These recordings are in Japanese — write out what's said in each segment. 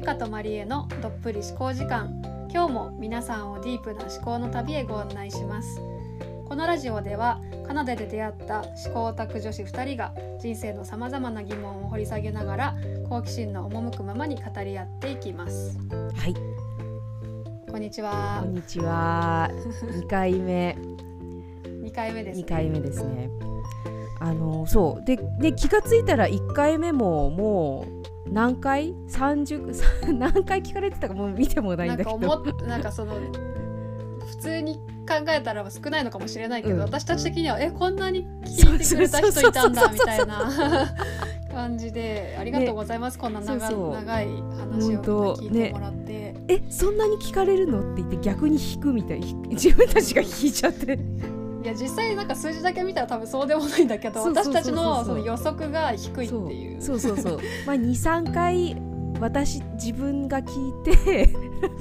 ゆかとまりえのどっぷり思考時間。今日も皆さんをディープな思考の旅へご案内します。このラジオではカナダで出会った思考オタク女子2人が人生のさまざまな疑問を掘り下げながら好奇心の赴くままに語り合っていきます。はい、こんにちは。こんにちは。二回目、2回目です、ね、二回目ですね。あのそう。でで気がついたら一回目ももう何回？三十 何回聞かれてたかもう見てもないなんんだけど。か思っなんかその普通に考えたら少ないのかもしれないけど、うん。私たち的にはえこんなに聞いてくれた人いたんだみたいな感じでありがとうございます、こんな長そう長い話を聞いてもらって、えそんなに聞かれるの？って言って逆に引くみたい。ひ自分たちが引いちゃっていや実際なんか数字だけ見たら多分そうでもないんだけど私たちのその予測が低いっていう。そうそうそう まあ23回私自分が聞いて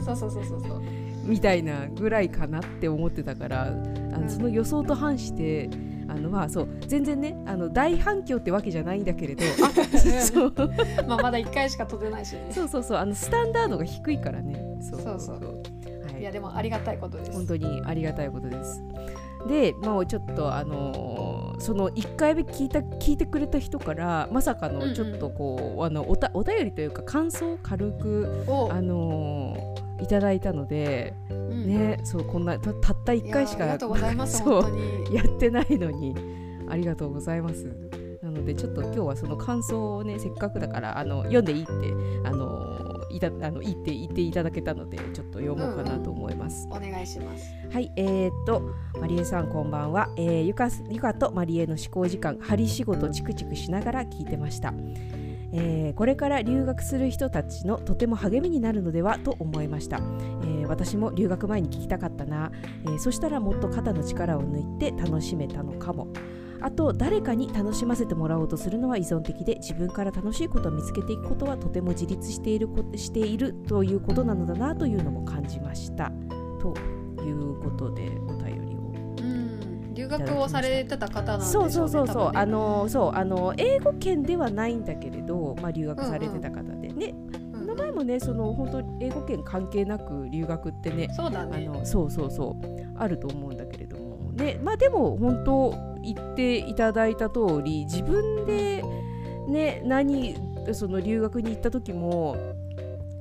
そうそうそうそうそう。みたいなぐらいかなって思ってたからあのその予想と反してあのまあそう全然ねあの大反響ってわけじゃないんだけれどあ そう。まあまだ1回しか取れないしね。そうそうそう。あのスタンダードが低いからね。そうそうそう。はいやでもありがたいことです。本当にありがたいことですでもうちょっとあのーその1回目聞いた聞いてくれた人からまさかうんうんのちょっとこう、あのおたお便りというか感想を軽くお。あのーいただいたので、うんねそうこんなたたった1回しか そうやってないのにありがとうございます。なのでちょっと今日はその感想をねせっかくだからあの読んでいいってあのいたあのいいって言っていただけたのでちょっと読もうかなと思います、お願いします。はいえー、っとマリエさんこんばんは、えー、ゆかゆかとマリエの思考時間針仕事チクチクしながら聞いてました。えーこれから留学する人たちのとても励みになるのではと思いました、えー私も留学前に聞きたかったな、えーそしたらもっと肩の力を抜いて楽しめたのかもあと誰かに楽しませてもらおうとするのは依存的で自分から楽しいことを見つけていくことはとても自立しているこしているということなのだなというのも感じました。ということでお便りをうん留学をされてた方なんでしょそううそうそうそう、ね多分ね。あのそうあの英語圏ではないんだけれど、まあ、留学されてた方でね、うん。名前もねその本当英語圏関係なく留学ってねあそうだね。のそうそうそうあると思うんだけれどもね。まあでも本当言っていただいた通り自分でね何その留学に行った時も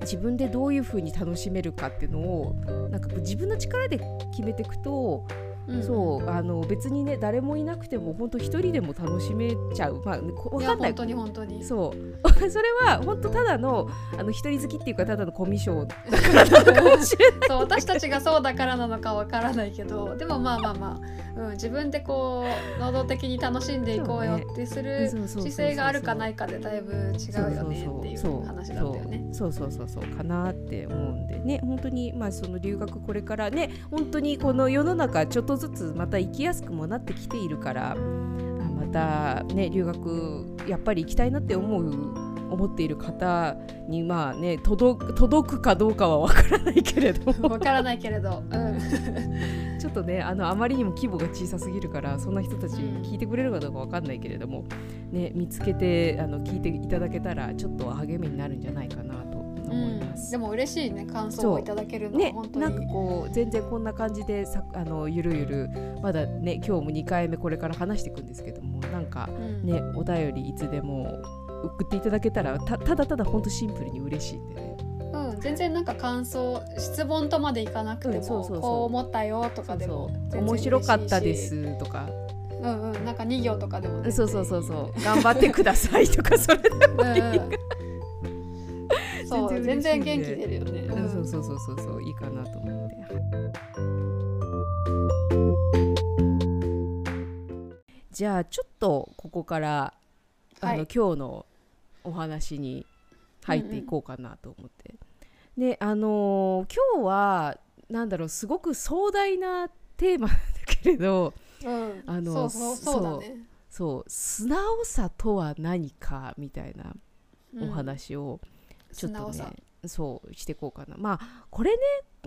自分でどういうふうに楽しめるかっていうのをなんか自分の力で決めていくとうん。そうあの別にね誰もいなくても本当一人でも楽しめちゃう。まあこわいかんない。や本当に本当に。そう。それは本当ただのあの一人好きっていうかただのコミュ障だからなのかもしれない。そう私たちがそうだからなのかわからないけどでもまあまあまあ、うん、自分でこう能動的に楽しんでいこうよってする姿勢があるかないかでだいぶ違うよねっていう話なんだよね。そうそうそうそう。かなって思うんでね。本当にまあその留学これからね本当にこの世の中ちょっとずつまた行きやすくもなってきているからあまたね留学やっぱり行きたいなって思う思っている方にまあね届く届くかどうかはわからないけれども。わからないけれど、うん、ちょっとねあのあまりにも規模が小さすぎるからそんな人たちうん聞いてくれるかどうかわかんないけれども、ね、見つけてあの聞いていただけたらちょっと励みになるんじゃないかなと思います。でも嬉しいね感想をいただけるのはね本、当なんかに、こう全然こんな感じでさあのゆるゆるまだね今日も2回目これから話していくんですけどもなんかうん。ねお便りいつでも送っていただけたらたただただほんとシンプルに嬉しいんでね。うん、全然なんか感想質問とまでいかなくても、こう思ったよとかでも面白かったですとか。うんうん。なんか2行とかでもそうそうそうそう。頑張ってくださいとかそれでもいいうんうんそう全全然然元気出るよね、うん。うん。そうそうそうそうそういいかなと思って。じゃあちょっとここからあの、はい。今日のお話に入っていこうかなと思って。であのー今日はなんだろうすごく壮大なテーマなんだけれどうん、あのそうそうそうだね。そう素直さとは何かみたいなうんお話をちょっとねそうしていこうかな。まあこれね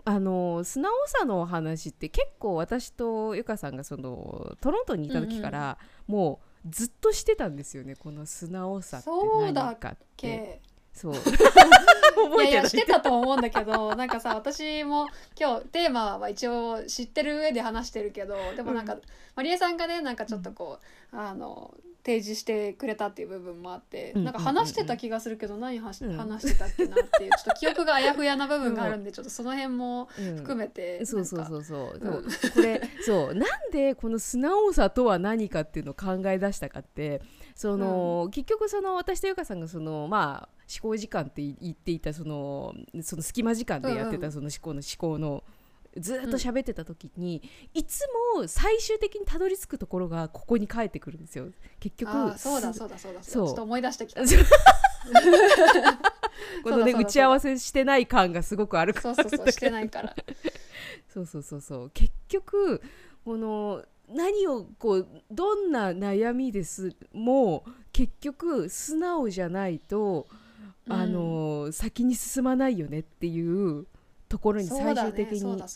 あの素直さのお話って結構私とゆかさんがそのトロントにいた時から、もうずっとしてたんですよね。この素直さってそうだ何かってけ。そう。い 覚えてない。やいやしてたと思うんだけどなんかさ私も今日テーマは一応知ってる上で話してるけどでもなんか、まりえさんがねなんかちょっとこう、あの提示してくれたっていう部分もあって、うんなんか話してた気がするけど何話話してたっけなっていうちょっと記憶があやふやな部分があるんで、ちょっとその辺もうん含めて、そうそうなんか。そうそう、うんそう。これそうなんでこの素直さとは何かっていうのを考え出したかってその、結局その私とゆかさんがそのまあ思考時間って言っていたそのその隙間時間でやってうんうん。たその思考の思考のずっと喋ってた時に、いつも最終的にたどり着くところがここに帰ってくるんですよ。結局そうだすそうだそうだそうちょっと思い出してきた。このね打ち合わせしてない感がすごくあるから。そうそうそうしてないから。そうそうそうそう。結局この何をこうどんな悩みですも結局素直じゃないと、あの先に進まないよねっていうところに最終的にだ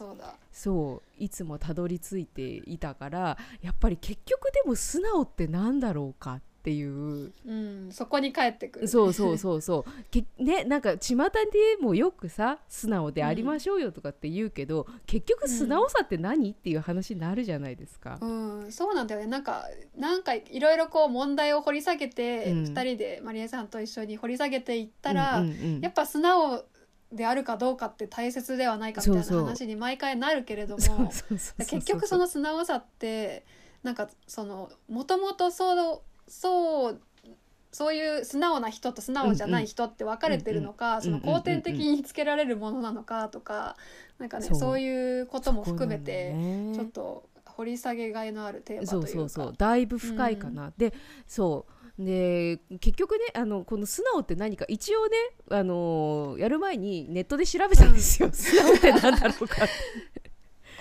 そういつもたどり着いていたからやっぱり結局でも素直ってなんだろうかっていう。うんそこに帰ってくる。ね、そうそうそうそう。けねなんか巷でもよくさ素直でありましょうよとかって言うけど、結局素直さって何、っていう話になるじゃないですか。うん、そうなんだよね。なんかなんかいろいろこう問題を掘り下げて、うん。二人でマリエさんと一緒に掘り下げていったら、うんうんうん。やっぱ素直であるかどうかって大切ではないかみたいな話に毎回なるけれども結局その素直さってなんかそのもともとそうそうそういう素直な人と素直じゃない人って分かれてるのか、その後天的につけられるものなのかとか、なんかねそういうことも含めて、ちょっと掘り下げがいのあるテーマというかそうそうそうだいぶ深いかな、でそうで結局ねあのこの素直って何か一応ねあのやる前にネットで調べたんですよ、素直って何だろうか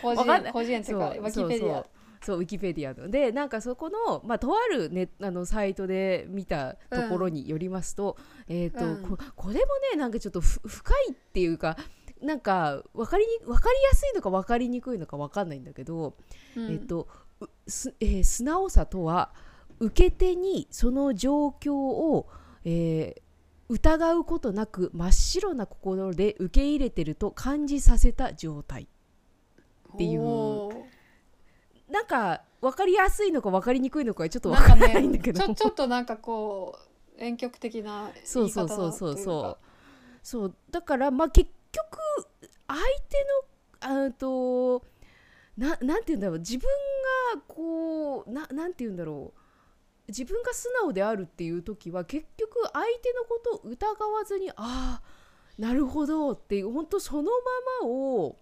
広辞 わかんない。苑広辞苑っていうかそうワキペディアそうウィキペディアの。でなんかそこの、まあ、とある、ね、あのサイトで見たところによりますと,、えーとうんここれもねなんかちょっとふ深いっていうかなんか分かりに分かりやすいのか分かりにくいのか分かんないんだけど、うん。えっとうすえー素直さとは受け手にその状況を、えー疑うことなく真っ白な心で受け入れてると感じさせた状態。っていう。なんか分かりやすいのか分かりにくいのかちょっと分かからないんだけど、ねちょっとなんかこう遠曲的なそうそうそうそうそう。かそう。だからまあ結局相手のあとななんて言うんだろう。自分がこうななんて言うんだろう自分が素直であるっていう時は結局相手のことを疑わずにああなるほどっていう本当そのままを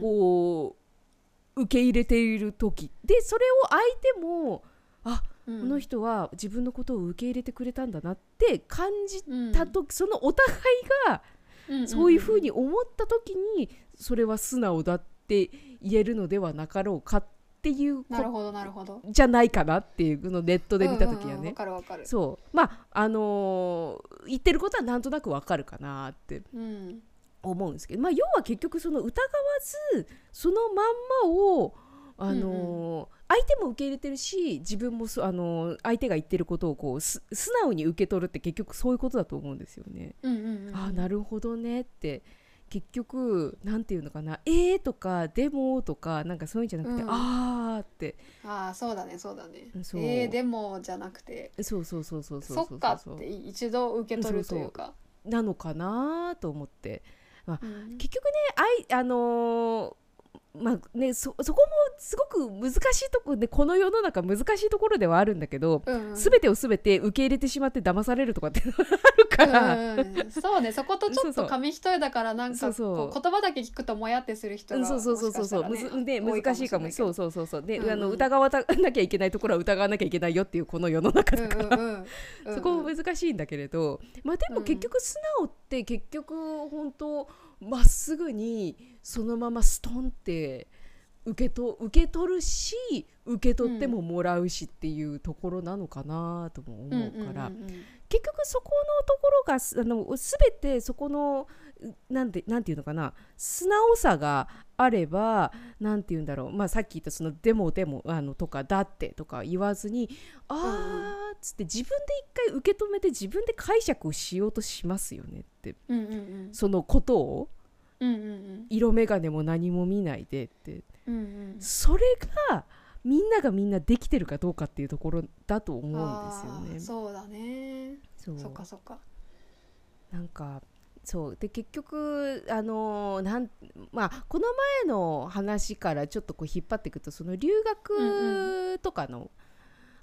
こう受け入れている時。でそれを相手もあうん。この人は自分のことを受け入れてくれたんだなって感じうん。た時、そのお互いがそういうふうに思った時にそれは素直だって言えるのではなかろうかっていうこなるほどなるほど。じゃないかなっていうのネットで見た時はね。うんうん。かるわかる。そう。まああのー言ってることはなんとなくわかるかなってうん思うんですけど、まあ、要は結局その疑わずそのまんまを、あのー相手も受け入れてるし自分もそ、あのー相手が言ってることをこうす素直に受け取るって結局そういうことだと思うんですよね。うんうんうんああなるほどねって結局なんていうのかな「えー」とか「でも」とかなんかそういうんじゃなくて「うん。あー」って。ああそうだねそうだね。そう。えー、でもじゃなくて。そうそうそうそうそうそうそっかって一度受け取るというか。なのかなと思って。うん。結局ねあいあのーまあねそそこもすごく難しいところでこの世の中難しいところではあるんだけど、うんうん。全てを全て受け入れてしまって騙されるとかってあるから、うそうねそことちょっと紙一重だからなんかそうそう。こう言葉だけ聞くともやってする人がそうそうそうそう。そう、ね難しいかもれそうそうそうそう。で、うんうん。あの疑わなきゃいけないところは疑わなきゃいけないよっていうこの世の中だから、うんうんうんうん そこも難しいんだけれど、まあでうん。も結局素直って結局本当まっすぐにそのままストンって受けと受け取るし受け取ってももらうしっていうところなのかなとも思うから、結局そこのところがすあの全てそこのなんてなんていうのかな。素直さがあればなんて言うんだろう、まあ、さっき言ったその「でもでも」あのとか「だって」とか言わずに「あー」っつって自分で一回受け止めて自分で解釈をしようとしますよねって。うんうんうん。そのことを。うんうん色眼鏡も何も見ないでって。うんうん。それがみんながみんなできてるかどうかっていうところだと思うんですよね。そうだね。そう。そっかそっか。なんかそう。で結局あのーなんまあこの前の話からちょっとこう引っ張っていくとその留学とかの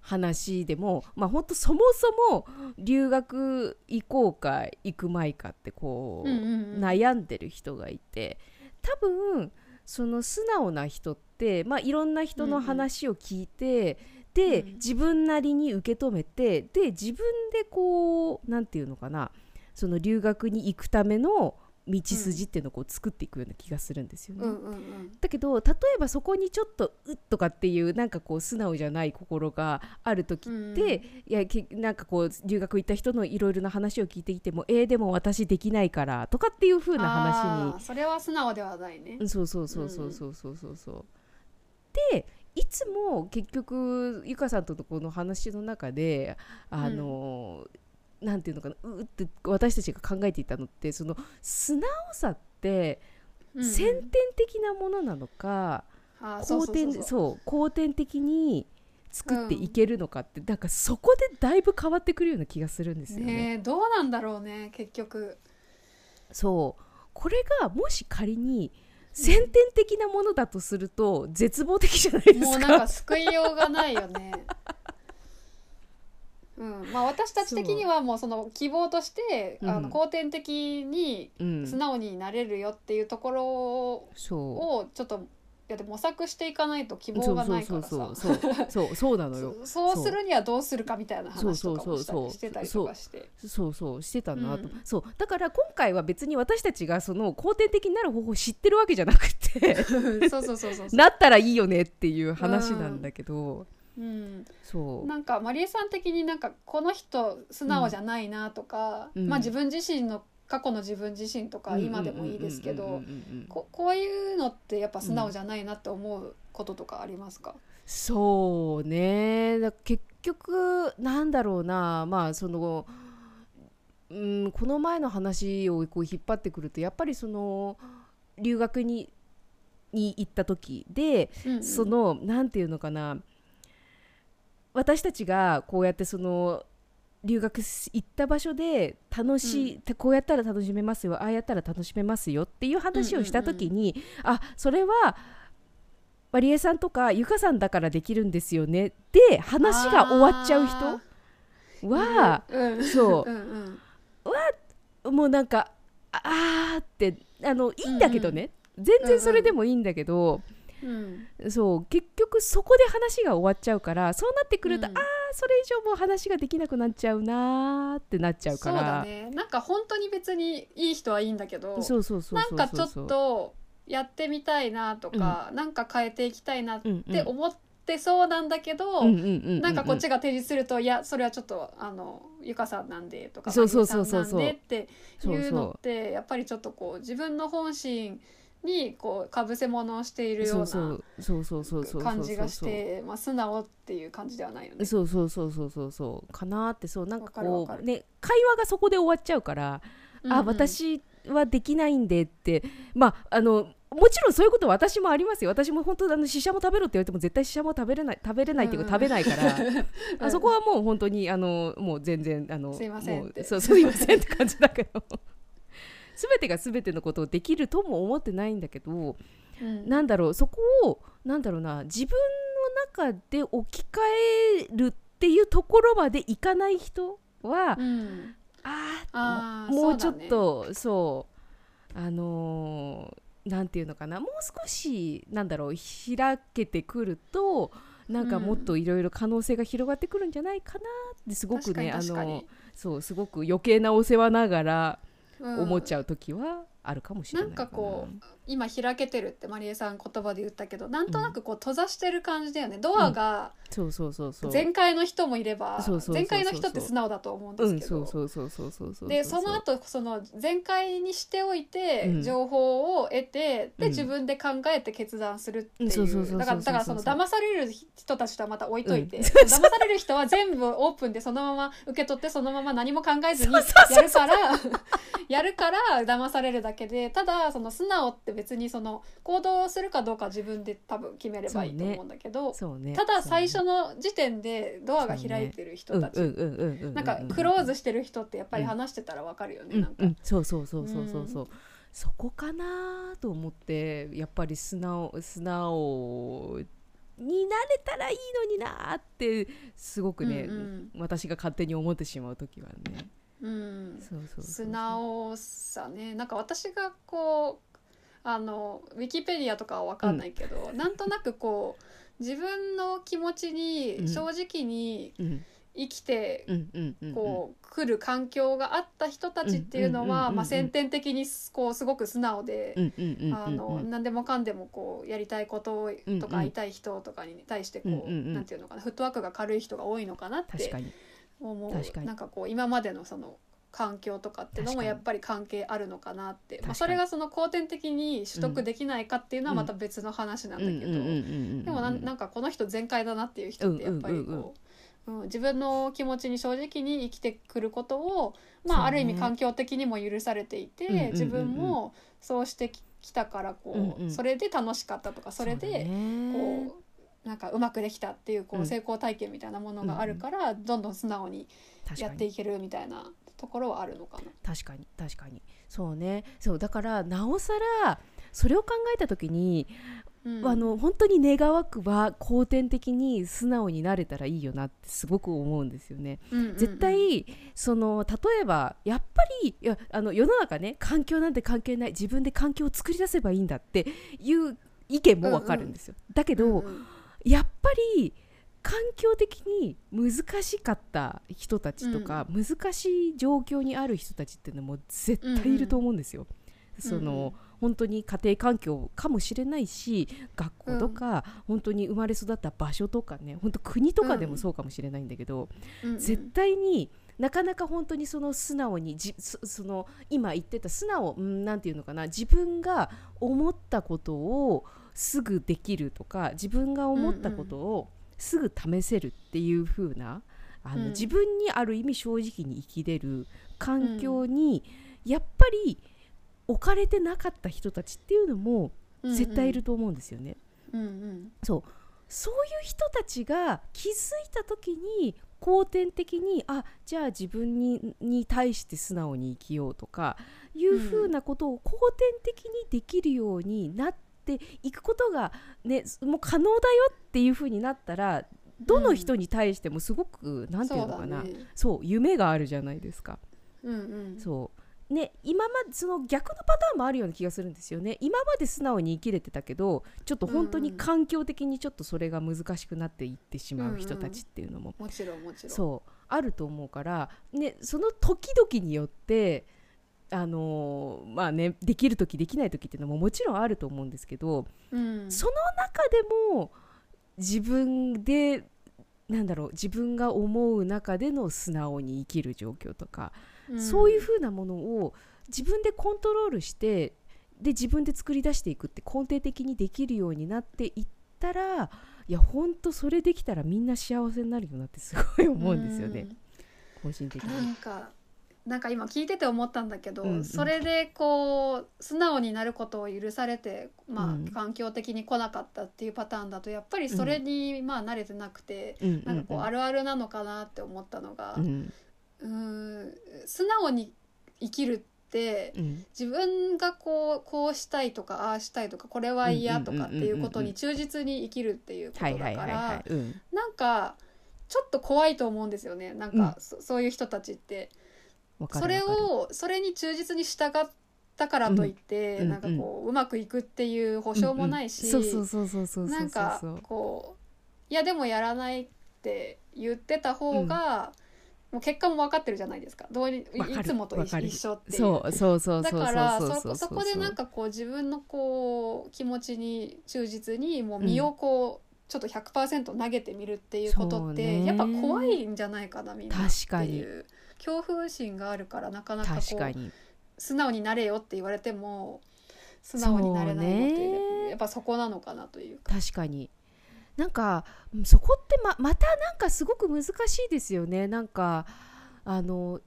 話でも、まあ本当そもそも留学行こうか行くまいかってこう、うんうんうん。悩んでる人がいて多分その素直な人って、まあ、いろんな人の話を聞いて、で、うん。自分なりに受け止めてで自分でこうなんていうのかなその留学に行くための道筋っていうのをこう作っていくような気がするんですよね。うんうんうん。だけど例えばそこにちょっとうっとかっていうなんかこう素直じゃない心がある時って、うん。いやけなんかこう留学行った人のいろいろな話を聞いていてもえー、でも私できないからとかっていう風な話にそれは素直ではないね。うんそうそうそうそうそうそうそう。そうでいつも結局ゆかさんとのこの話の中であの、なんていうのかなうって私たちが考えていたのってその素直さってうん先天的なものなのか、後天そう後天的に作っていけるのかって、なんかそこでだいぶ変わってくるような気がするんですよね。ねえどうなんだろうね結局そうこれがもし仮に先天的なものだとすると絶望的じゃないですか。もうなんか救いようがないよね。うん。まあ、私たち的にはもうその希望として、う。んあの後天的にうん、素直になれるよっていうところをちょっといやでも模索していかないと希望がないからさ。そうそうなのよ。そそうするにはどうするかみたいな話とかもしてたりとかして。そうそうしてたなと、うん。そう。だから今回は別に私たちがその後天的になる方法を知ってるわけじゃなくて。そうそうそうそうそう、なったらいいよねっていう話なんだけど、うん、そう。なんかマリエさん的になんかこの人素直じゃないなとか、うん。まあ自分自身の過去の自分自身とか今でもいいですけどうん。うんうんうんうんここういうのってやっぱ素直じゃないなって思うこととかありますか、そうね。だ結局なんだろうな。まあそのうんこの前の話をこう引っ張ってくるとやっぱりその留学にに行った時で、うんうん。そのなんていうのかな私たちがこうやってその留学し行った場所で楽しい、こうやったら楽しめますよああやったら楽しめますよっていう話をした時に、あそれはマリエさんとかゆかさんだからできるんですよね。で話が終わっちゃう人は、う。んうんそううんうん。もうなんかあーってあのいいんだけどね、全然それでもいいんだけど、うんそう結局そこで話が終わっちゃうからそうなってくると、うん。ああそれ以上もう話ができなくなっちゃうなーってなっちゃうかそうだらね。なんか本当に別にいい人はいいんだけどそうそうそうなんかちょっとやってみたいなとか、なんか変えていきたいなっうんうん。て思ってそうなんだけど、うんうんうんうんなんかこっちが提示すると、いやそれはちょっとあのゆかさんなんでとかそうそうそうそうっていうのそってやっぱりちょっとこう自分の本心にこうかぶせ物をしているようなそうそう。そうそうそうそう感じがしてまあ素直っていう感じではないよね。そうそうそうそうそう。そうかなーってそうなんかこうね会話がそこで終わっちゃうから、あうんうん。私はできないんでってまああのもちろんそういうことは私もありますよ。私も本当あのシシャモ食べろって言われても絶対シシャモ食べれない食べれないっていうか、食べないから。うん。あそこはもう本当にあのもう全然あのすいませんって。そうすいませんって感じだけど全てが全てのことをできるとも思ってないんだけどうん。なんだろうそこをなんだろうな自分の中で置き換えるっていうところまでいかない人は、うん。ああもうちょっそうだねとそうあのーなんていうのかなもう少しなんだろう開けてくるとなんかもっといろいろ可能性が広がってくるんじゃないかなってすごくねあ確かに確かに。のそうすごく余計なお世話ながら思っちゃゃう時はあるかもしれないなんかこう今開けてるってマリエさん言葉で言ったけどなんとなくこう閉ざしてる感じだよね、ドアがそうそうそうそう。全開の人もいれば全開の人って素直だと思うんでうんすけど、でその後その全開にしておいてうん。情報を得て、うん。で自分で考えて決断するっていう,、うんそうそうそうそうだからだからその騙される人たちとはまた置いといて、うん。騙される人は全部オープンでそのまま受け取ってそのまま何も考えずにやるからやるから騙されるだけでただその素直って別にその行動するかどうか自分で多分決めればいいと思うんだけど、そうね。ただ最初の時点でドアが開いてる人たち、うんうんうんうんうんなんかクローズしてる人ってやっぱり話してたらわかるよね、うんなんかうん、そうそうそうそうそうそう、そこかなと思ってやっぱり素直素直になれたらいいのになってすごくね、うん。私が勝手に思ってしまう時はね。うん。そうそうそうそう。素直さね。なんか私がこうあのウィキペディアとかは分かんないけど、なんとなくこう自分の気持ちに正直にうん。生きてうんうんうんうん。こう来る環境があった人たちっていうのうんうんうんうんうん。はまあ先天的にこうすごく素直でうんうんうんうんあの何でもかんでもこうやりたいことうんうんとか会いたい人とかに対してこうんうんううん。なんていうのかなフットワークが軽い人が多いのかなって思う。なんかこう今までのその環境とかってのもやっぱり関係あるのかなって、まあ、それがその後天的に取得できないかっていうのはまた別の話なんだけど、でもなんなんかこの人全開だなっていう人ってやっぱりこう、うん、自分の気持ちに正直に生きてくることを、まあ、ある意味環境的にも許されていて、うんうんうんうん自分もそうしてきたからこう、うんうん。それで楽しかったとかそれでね。こうなんかうまくできたっていうこううん。成功体験みたいなものがあるから、どんどん素直に。やっていけるみたいなところはあるのかな。確かに確かにそうねそうだからなおさらそれを考えた時に、うんあの本当に願わくば後天的に素直になれたらいいよなってすごく思うんですよね。うんうんうん絶対その例えばやっぱりいやあの世の中ね環境なんて関係ない自分で環境を作り出せばいいんだっていう意見もわかるんですよ。だけど、うんうんやっぱり環境的に難しかった人たちとか、難しい状況にある人たちっていうのも絶対いると思うんですよ。その、うん。うん本当に家庭環境かもしれないし学校とか、本当に生まれ育った場所とかね本当国とかでもそうかもしれないんだけど、うんうん。絶対になかなか本当にその素直にじそその今言ってた素直うんなんていうのかな自分が思ったことをすぐできるとか自分が思ったことをすぐ試せるっていう風なあの、うん。自分にある意味正直に生きれる環境に、やっぱり置かれてなかった人たちっていうのも絶対いると思うんですよね。うんうん。そう。そういう人たちが気づいた時に後天的にあじゃあ自分にに対して素直に生きようとかいうふうなことを後天的にできるようになっていくことが、ね、もう可能だよっていうふうになったらどの人に対してもすごく、なんていうのかなそうだねそう夢があるじゃないですか。うんうん。そう。ね、今までその逆のパターンもあるような気がするんですよね。今まで素直に生きれてたけどちょっと本当に環境的にちょっとそれが難しくなっていってしまう人たちっていうのも、もちろんもちろん。そう。あると思うから、ね、その時々によってあのーまあねできる時できない時っていうのももちろんあると思うんですけど、うん。その中でも自分でなんだろう自分が思う中での素直に生きる状況とか、ん。そういう風なものを自分でコントロールしてで自分で作り出していくって根底的にできるようになっていったらいやほんとそれできたらみんな幸せになるよなってすごい思うんですよね、個人的うんに。なんかなんか今聞いてて思ったんだけど、うんうん。それでこう素直になることを許されて、まあうん。環境的に来なかったっていうパターンだとやっぱりそれに、まあ慣れてなくて、うんなんかこうあるるあるなのかなって思ったのが、うん。うーん素直に生きるってうん。自分がこうこうしたいとかああしたいとかこれは嫌とかっていうことに忠実に生きるっていうことだからなんかちょっと怖いと思うんですよね。なんか、そそういう人たちって。わかそれるわかる。をそれに忠実に従ったからといって、うん。なんかこううまくいくっていう保証もないし、そうそうそうそうそうそうそう。なんかこういやでもやらないって言ってた方が、もう結果も分かってるじゃないですか。どうにいいつもと一緒っていう。そう。そうそうだそうからそうそそこでなんかこう自分のこう気持ちに忠実にもう身をこう、ちょっと100%投げてみるっていうことって、やっぱ怖いんじゃないかなみんなって確かに。いう恐怖心があるからなかなかこう確かに。素直になれよって言われても素直になれないのってそうね。やっぱそこなのかなというか。確かに。なんかうんそこってままたなんかすごく難しいですよね。なんかあの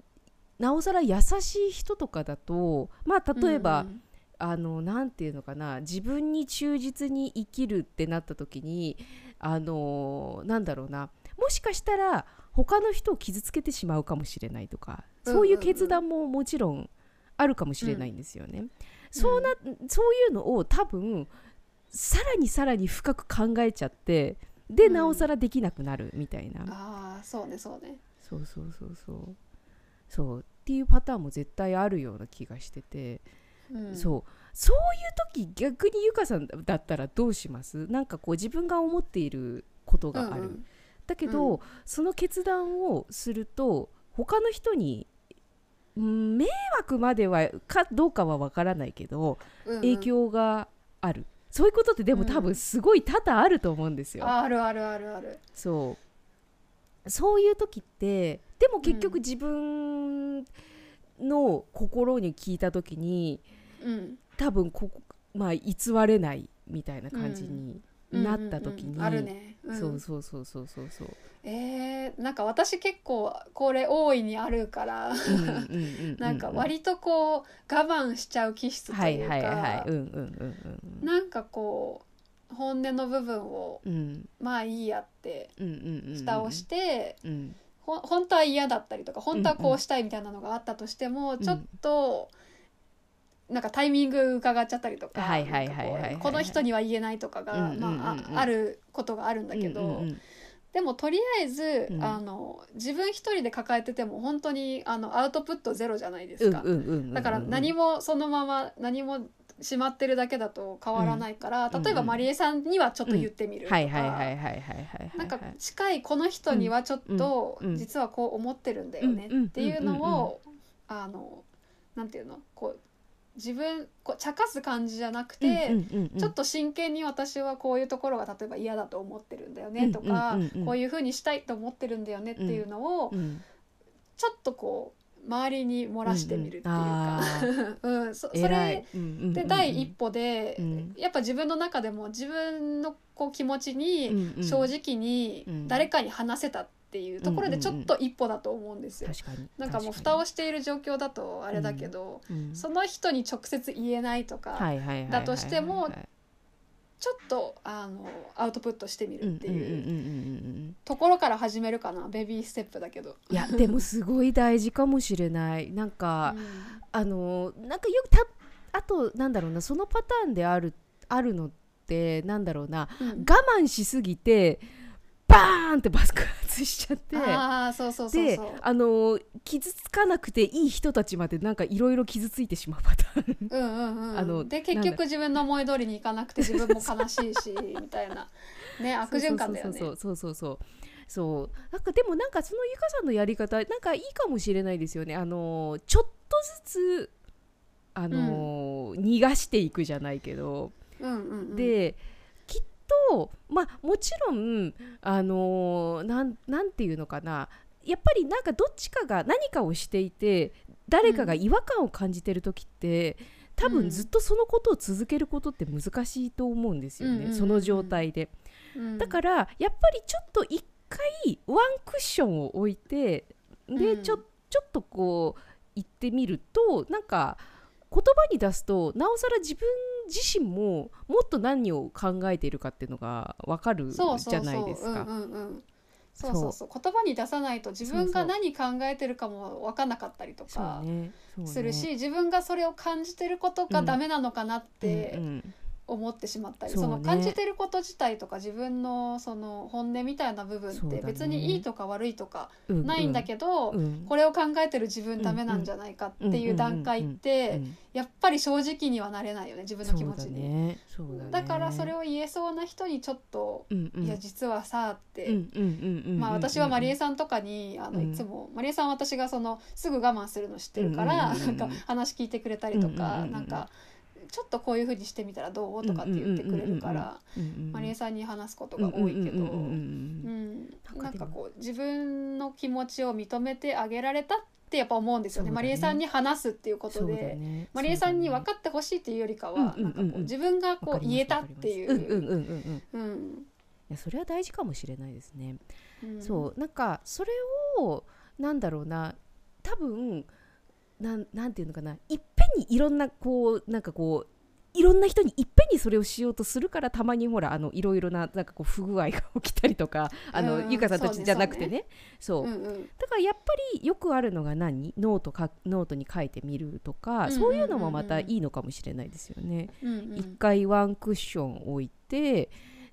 なおさら優しい人とかだとまあ例えば、うん。あのなんていうのかな自分に忠実に生きるってなった時にあのなんだろうな。もしかしたら他の人を傷つけてしまうかもしれないとかそういう決断ももちろんあるかもしれないんですよね。そうなそういうのを多分さらにさらに深く考えちゃってでうん。なおさらできなくなるみたいな、ああそうねそうね。そうそうそうそう。そう。っていうパターンも絶対あるような気がしてて。うん、そう。そういう時逆にゆかさんだったらどうします？なんかこう自分が思っていることがある、うんだけど、うん。その決断をすると他の人にうん迷惑まではかどうかはわからないけどうんうん。影響がある、そういうことってでも多分すごい多々あると思うんですよ。あるあるあるある。そう。そういう時ってでも結局自分の心に聞いた時に、うん。多分ここ、まあ、偽れないみたいな感じになった時に、うん。うんうんあるね、うん。そうそうそうそうそうそう。えー、なんか私結構これ大いにあるから。うんうんうんうんなんか割とこう我慢しちゃう気質とはいいうかうんうんうんなんかこう本音の部分をうん。うんまあいいやってうんうんうん蓋をして、うん。ほ本当は嫌だったりとか本当はこうしたいみたいなのがあったとしても、ん。ちょっとなんかタイミング伺っちゃったりとかこの人には言えないとかが、あ、ることがあるんだけど、うんうんうん。でもとりあえず、うん。あの自分一人で抱えてても本当にあのアウトプットゼロじゃないですか、だから何もそのまま何もしまってるだけだと変わらないから、うん例えばまりえさんにはちょっと言ってみるとか、なんか近いこの人にはちょっと実はこう思ってるんだよねうんっていうのをあのなんていうのこう自分こう茶化す感じじゃなくて、ちょっと真剣に私はこういうところが例えば嫌だと思ってるんだよねとか、こういうふうにしたいと思ってるんだよねっていうのをうんちょっとこう周りに漏らしてみるっていうか、うんうん。そそ偉れで第一歩で、うん。やっぱ自分の中でも自分のこう気持ちに正直にうん。誰かに話せたっていうところでちょっと一歩だと思うんですよ。なんかもう蓋をしている状況だとあれだけど、うんその人に直接言えないとか、だとしてもちょっとあのアウトプットしてみるっていううんうんうんうんうんうんところから始めるかな。ベビーステップだけど。いやでもすごい大事かもしれない。なんか、うあのなんかよくたあとなんだろうなそのパターンであるあるのってなんだろうな、んうん。我慢しすぎてバーンって爆発しちゃって。ああそうそうそうで。あの傷つかなくていい人たちまでなんかいろいろ傷ついてしまうパターン。うんうんうん、あので結局自分の思い通りにいかなくて自分も悲しいしみたいなね 悪循環だよね。そうそうそうそう。そう。そうなんかでもなんかそのゆかさんのやり方なんかいいかもしれないですよね。あのちょっとずつあの、逃がしていくじゃないけど、うんうんうん、でとまあもちろんあのなんなんていうのかな。やっぱりなんかどっちかが何かをしていて誰かが違和感を感じてる時って、多うん分ずっとそのことを続けることって難しいと思うんですよね、うん。その状態で。うん。だからやっぱりちょっと一回ワンクッションを置いてで、うん。ちょちょっとこう言ってみるとなんか言葉に出すとなおさら自分自身ももっと何を考えているかっていうのが分かるじゃないですか。うんうんうんそう。そうそう言葉に出さないと自分が何考えてるかも分かんなかったりとかするし、自分がそれを感じてることがダメなのかなってうん思ってしまったりそうね。その感じてること自体とか自分のその本音みたいな部分って別にいいとか悪いとかうんないんだけど、うん。これを考えてる自分ダメなんじゃないかっていう段階ってうんやっぱり正直にはなれないよね自分の気持ちに。ね。だからそれを言えそうな人にちょっとうんうん。いや実はさって、うんうんうんうんうんまあ、私はマリエさんとかにあのうんいつも、マリエさんは私がそのすぐ我慢するの知ってるから、うんうんうんうんなんか話聞いてくれたりとか、うんうんうんうん。なんかちょっとこういうふうにしてみたらどう？とかって言ってくれるから、うんうんうんマリエさんに話すことが多いけど。なんかこう自分の気持ちを認めてあげられたってやっぱ思うんですよね。そうだね。マリエさんに話すっていうことで、ね。マリエさんに分かかってほしいっていうよりかは、なんかこう自分がこう言えたっていう。いやそれは大事かもしれないですね。うん。そうなんかそれをなんだろうな。多分なんなんていうのかな。いっぺんにいろんなこうなんかこういろんな人にいっぺんにそれをしようとするからたまにほらあのいろいろななんかこう不具合が起きたりとかあの、うんゆかさんたちじゃなくてね。そうう。んうん。だからやっぱりよくあるのが何？ノートかノートに書いてみるとか、うんうんうんうん。そういうのもまたいいのかもしれないですよね。うんうん。一回ワンクッション置いて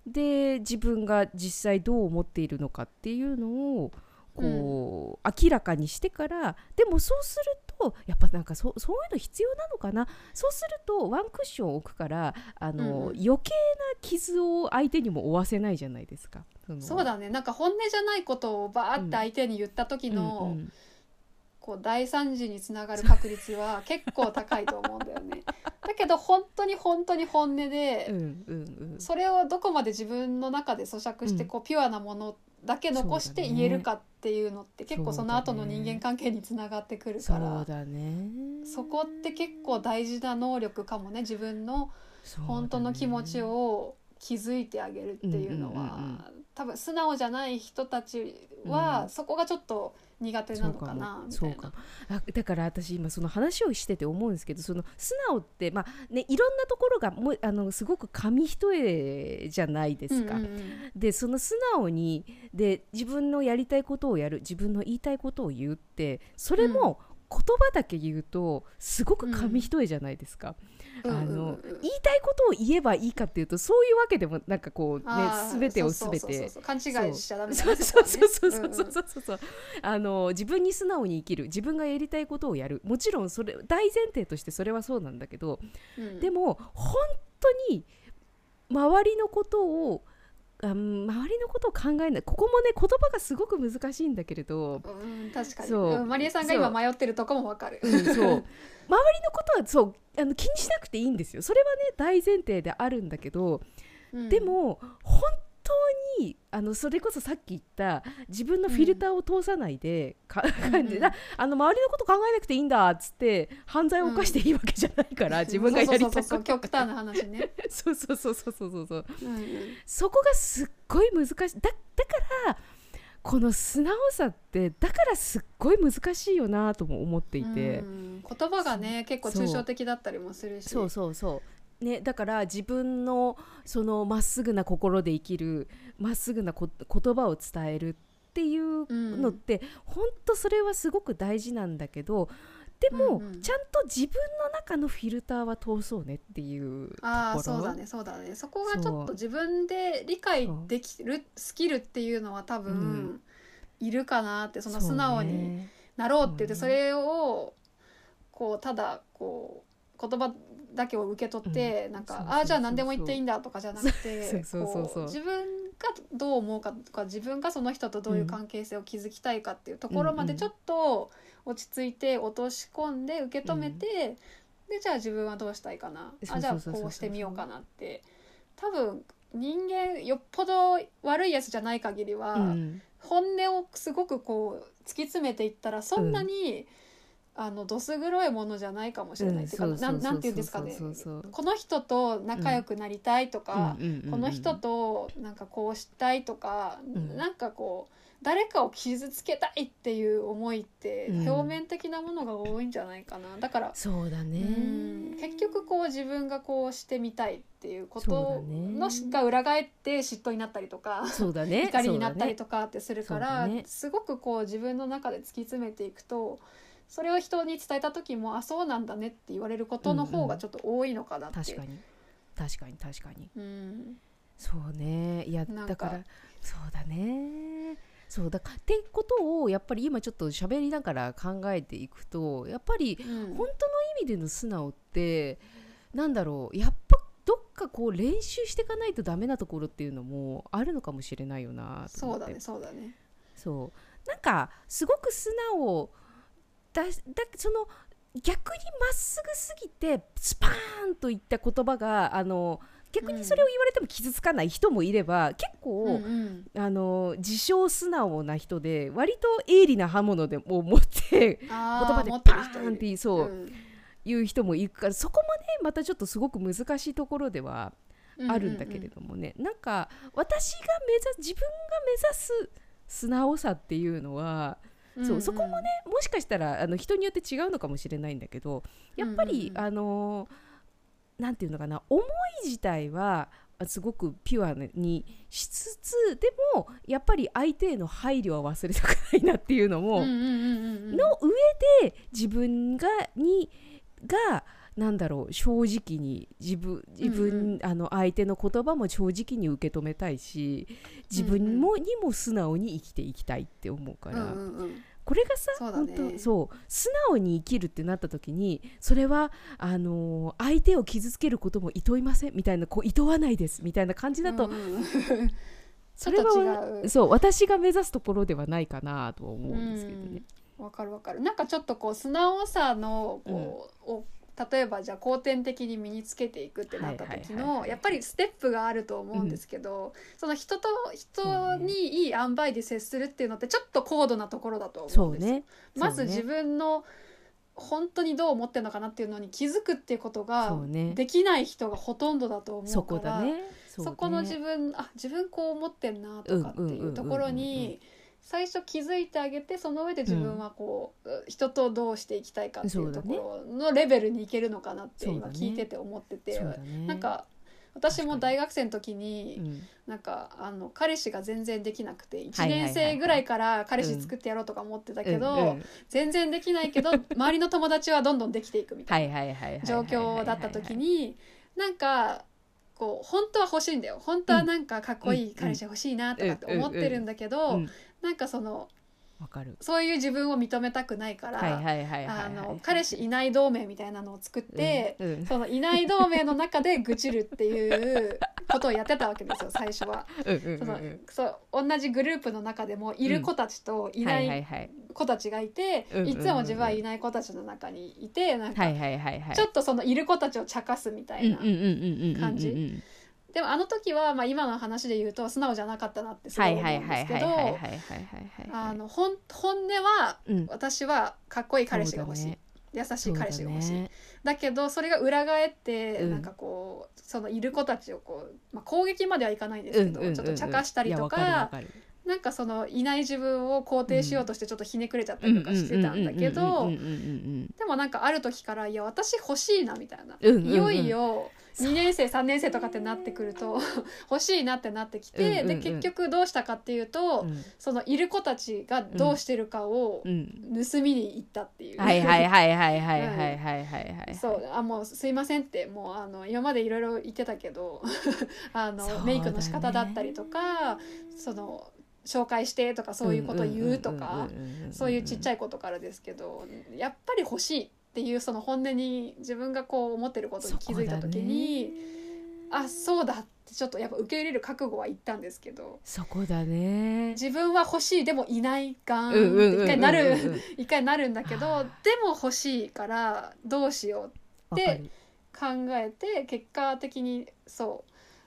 で自分が実際どう思っているのかっていうのをこう、明らかにしてからでもそうするとやっぱなんかそそういうの必要なのかな？そうするとワンクッション置くからあの、うんうん。余計な傷を相手にも負わせないじゃないですか。のそうだね。なんか本音じゃないことをバーって相手に言った時の、うんうん。こう大惨事につながる確率は 結構高いと思うんだよね。だけど本当に本当に本音で、うんうんうん。それをどこまで自分の中で咀嚼してうん。こうピュアなものだけ残して言えるかっていうのって結構その後の人間関係につながってくるからだね。そこって結構大事な能力かもね自分の本当の気持ちを気づいてあげるっていうのは。多分素直じゃない人たちうん。はそこがちょっと苦手なのかなみたいな。そうかだから私今その話をしてて思うんですけどその素直ってまあねいろんなところがもうあのすごく紙一重じゃないですか。うんうんうん。でその素直にで自分のやりたいことをやる自分の言いたいことを言うってそれも言葉だけ言うとすごく紙一重じゃないですか。うんあの言いたいことを言えばいいかっていうとそういうわけでもなんかこうねあー全てをそう全て勘違いしちゃダメだそう。ねそうそうそう。そうそうそうそうあの自分に素直に生きる。自分がやりたいことをやる。もちろんそれ大前提としてそれはそうなんだけど、うんうん。でも本当に周りのことをあ周りのことを考えない。ここもね言葉がすごく難しいんだけれど、うん確かに。そう。うんマリエさんが今迷ってるとこもわかる。うん、そう。周りのことはそうあの気にしなくていいんですよ。それはね大前提であるんだけど、うん。でも本当にあのそれこそさっき言った自分のフィルターを通さないで、かうんでなあの周りのこと考えなくていいんだっつって犯罪を犯していいわけじゃないから、自分がやりたいそうそうそうそうこと極端な話ね、そうそうそうそうそうそうそこがすっごい難しい。だだからこの素直さってだからすっごい難しいよなとも思っていて。うん。言葉がね結構抽象的だったりもするし。そうそうそう、ね、だから自分のそのまっすぐな心で生きるまっすぐなこ言葉を伝えるっていうのって、本当それはすごく大事なんだけどでも、うんうん。ちゃんと自分の中のフィルターは通そうねっていうところ。ああそうだねそうだね。そこがちょっと自分で理解できるスキルっていうのは多分、うん。いるかなってその素直にねなろうって言ってそそうれをこうただこう言葉だけを受け取って、なんかうんそうそうそうそう。ああじゃあ何でも言っていいんだとかじゃなくて自分がどう思うかとか自分がその人とどういう関係性を築きたいかっていうところまでちょっと落ち着いて落とし込んで受け止めて、でじゃあ自分はどうしたいかな。あじゃあこうしてみようかなって。多分人間よっぽど悪いやつじゃない限りは。うん。本音をすごくこう突き詰めていったらそんなに、あのどす黒いものじゃないかもしれない、うんっていうかんなんていうんですかね。この人と仲良くなりたいとか、うんうんうんうんこの人となんかこうしたいとか、うん。なんかこう誰かを傷つけたいっていう思いってうん表面的なものが多いんじゃないかな、だから、そうだね。うん結局こう自分がこうしてみたいっていうことのしが裏返って嫉妬になったりとか。そうだね。怒りになったりととかってするから、そうだね。すごくこう自分の中で突き詰めていくとそれを人に伝えた時もあそうなんだねって言われることの方がちょっと多いのかなって。確かに確かに確かに。うん。そうね。いやだからそうだね。そうだ。ってことをやっぱり今ちょっと喋りながら考えていくとやっぱりうん。本当の意味での素直ってなんだろうやっぱどっかこう練習していかないとダメなところっていうのもあるのかもしれないよなそうだねそうだね。そう。なんかすごく素直だだその逆にまっすぐすぎてスパーンといった言葉があの逆にそれを言われても傷つかない人もいれば、結構、うんうん。あの自称素直な人で割と鋭利な刃物でも持って言あ葉でパーンってそう、うん。言う人もいるからそこもねまたちょっとすごく難しいところではあるんだけれどもね、なんか私が目指す自分が目指す素直さっていうのは、うんうんそうそこもねもしかしたらあの人によって違うのかもしれないんだけどやっぱり、うん。うんうんあのなんていうのかな思い自体はあすごくピュアにしつつでもやっぱり相手への配慮は忘れたくないなっていうのも、うんうんうんうんうん。の上で自分がにがなんだろう正直に自分自分、うん。うんあの相手の言葉も正直に受け止めたいし自分も、にも素直に生きていきたいって思うから、うんうんうん。これがさそうだ本ね当そう素直に生きるってなった時にそれはあのー相手を傷つけることもいといませんみたいなこういとわないですみたいな感じだと、うんうん それはそう私が目指すところではないかなとは思うんですけどね。わかるわかる。なんかちょっとこう素直さのこう、を例えばじゃあ後天的に身につけていくってなった時のやっぱりステップがあると思うんですけど、その人と人にいい塩梅で接するっていうのってちょっと高度なところだと思そううんです。よ。ね。まず自分の本当にどう思ってるのかなっていうのに気づくっていうことができない人がほとんどだと思うからそこだね。そそうね。この自分あ自分こう思ってんなとかっていうところに最初気づいてあげてその上で自分はこう、人とどうしていきたいかっていうところのレベルにいけるのかなって今聞いてて思ってて、そうだね。なんか私も大学生の時に、うん。なんかあの彼氏が全然できなくて1はいはいはいはい。年生ぐらいから彼氏作ってやろうとか思ってたけど、うんうん。全然できないけど 周りの友達はどんどんできていくみたいな状況だった時になんかこう本当は欲しいんだよ。本当はなんかかっこいい彼氏欲しいなとかって思ってるんだけど、うんなんかそのわかる。そういう自分を認めたくないから、彼氏いない同盟みたいなのを作って、うんうん。そのいない同盟の中で愚痴るっていうことをやってたわけですよ最初は。同じグループの中でもいる子たちといなはい子たちがいて、いつも自分はいない子たちの中にいてなんかちょっとそのいる子たちを茶化すみたいな。感じでもあの時は、まあ、今の話で言うと素直じゃなかったなってすごはいい思うんですけど本本音はうん私はかっこいい彼氏が欲しい、ね優しい彼氏が欲しい。だ,、そうけどそれが裏返って、うん。なんかこうそのいる子たちをこう、まあ、攻撃まではいかないですけど、ちょっと茶化したりとかなんかそのいない自分を肯定しようとしてちょっとひねくれちゃったりとかしてたんだけどでもなんかある時からいや私欲しいなみたいな、いよいよ2年生3年生とかってなってくると 欲しいなってなってきて、うんうんうんで結局どうしたかっていうと、うん。そのいる子たちがどうしてるかをうん。盗みに行ったっていう。はいはいはいはいはいはいはいはいはいそうあもうすいませんってもうあの今までいろいろ言ってたけど あの、ね。メイクの仕方だったりとかその紹介してとかそういうこと言うとかそういうちっちゃいことからですけどやっぱり欲しいっていうその本音に自分がこう思ってることに気づいた時に、あそうだってちょっとやっぱ受け入れる覚悟はいったんですけどそこだね。自分は欲しいでもいないがん一回なる一回なるんだけどでも欲しいからどうしようわかる。考えて結果的にそ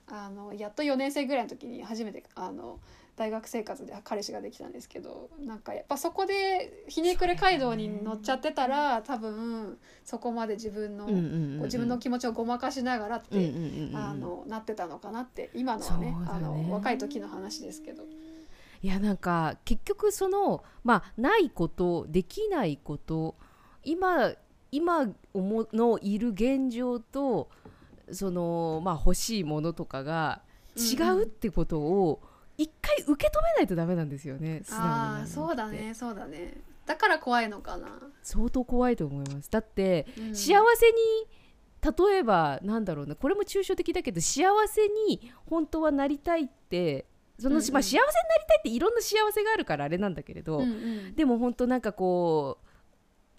うあのやっと4年生ぐらいの時に初めてあの大学生活で彼氏ができたんですけどなんかやっぱそこでひねくれ街道に乗っちゃってたら、多分そこまで自分の、うんうんうんうんこう自分の気持ちをごまかしながらって、うんうんうんうんあのなってたのかなって今のはねねあの若い時の話ですけど。いやなんか結局そのまあないことできないこと今今思のいる現状とそのまあ欲しいものとかが違うってことを一回受け止めないとダメなんですよねああそうだねそうだね。だから怖いのかな、相当怖いと思います。だって、うん。幸せに例えばなんだろうなこれも抽象的だけど幸せに本当はなりたいってその、うんうん。まあ、幸せになりたいっていろんな幸せがあるからあれなんだけれど、うんうん。でも本当なんかこう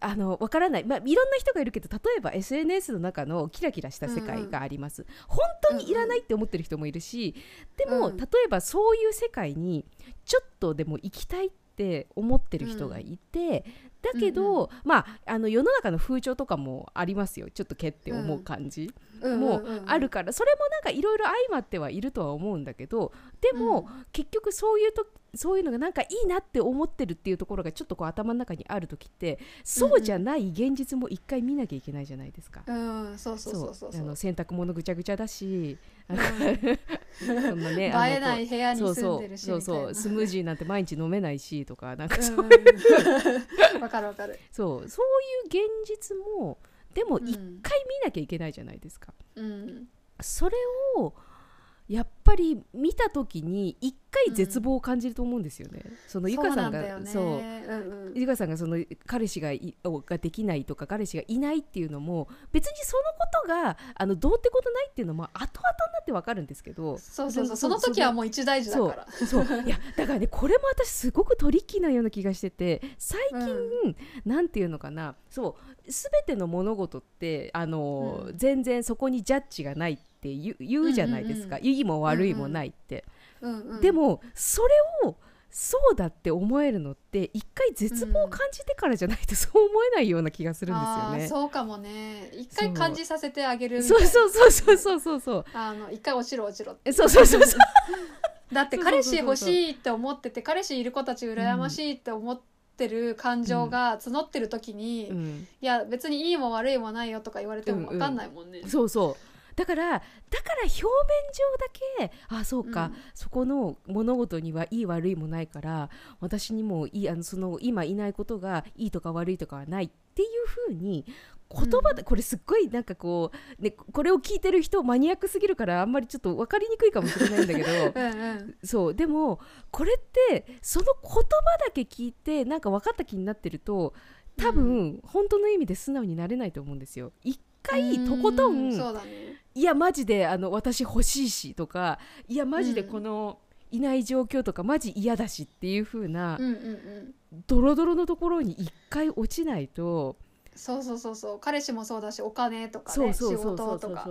あのわからない、まあ、いろんな人がいるけど例えば SNS の中のキラキラした世界があります、本当にいらないって思ってる人もいるし、でも、うん。例えばそういう世界にちょっとでも行きたいって思ってる人がいて、だけど、まああの世の中の風潮とかもありますよ。ちょっとけって思う感じ、うん。もうんうんあるから。それもなんかいろいろ相まってはいるとは思うんだけどでも、結局そういうとそういうのがなんかいいなって思ってるっていうところがちょっとこう頭の中にある時ってそうじゃない現実も一回見なきゃいけないじゃないですか。うんそうそうそうそうあの洗濯物ぐちゃぐちゃだし、うん。そんなね 映えない部屋にそうそ住んでるしうそうそう。な。スムージーなんて毎日飲めないしとかなんかそう,、う。んうん わかるわかる。そうそういう現実もでもうん。一回見なきゃいけないじゃないですか。うん。それをやっぱり見た時に一回絶望を感じると思うんですよね。そのゆかさんがそうね。そう。うんうん。ゆかさんがその彼氏がいができないとか彼氏がいないっていうのも別にそのことがあのどうってことないっていうのも後々になってわかるんんど。そうそうそう。その時はもう一大事だから。そう。いやだからねこれも私すごくトリッキーなような気がしてて最近、うん。なんていうのかな。そう。全ての物事ってあの、うん。全然そこにジャッジがないって言う言うじゃないですか、うんいいも悪いもないって、うんうん。でもそれをそうだって思えるのって一回絶望を感じてからじゃないとそう思えないような気がするんですよね。あーそうかもね。一回感じさせてあげるそう。そうそうそうそうそうそうあの一回落ちろ落ちろっそうそうそうそう。だって彼氏欲しいって思ってて彼氏いる子たち羨ましいって思ってる感情が募ってる時に、いうん。や別にいいも悪いもないよとか言われても分かんないもんね。そうそうだからだから表面上だけあそうか、うん。そこの物事にはいい悪いもないから私にもいいあのその今いないことがいいとか悪いとかはないっていうふうに言葉で、これすっごいなんかこう、ね、これを聞いてる人マニアックすぎるからあんまりちょっと分かりにくいかもしれないんだけど うんうん。そうでもこれってその言葉だけ聞いてなんか分かった気になってると多分、本当の意味で素直になれないと思うんですよ。一回とことうんんそうだねいやマジであの私欲しいしとかいやマジでこのいない状況とかマジ嫌だしっていう風なうんうんうん。ドロドロのところに一回落ちないとそうそうそうそう。彼氏もそうだしお金とか仕事とか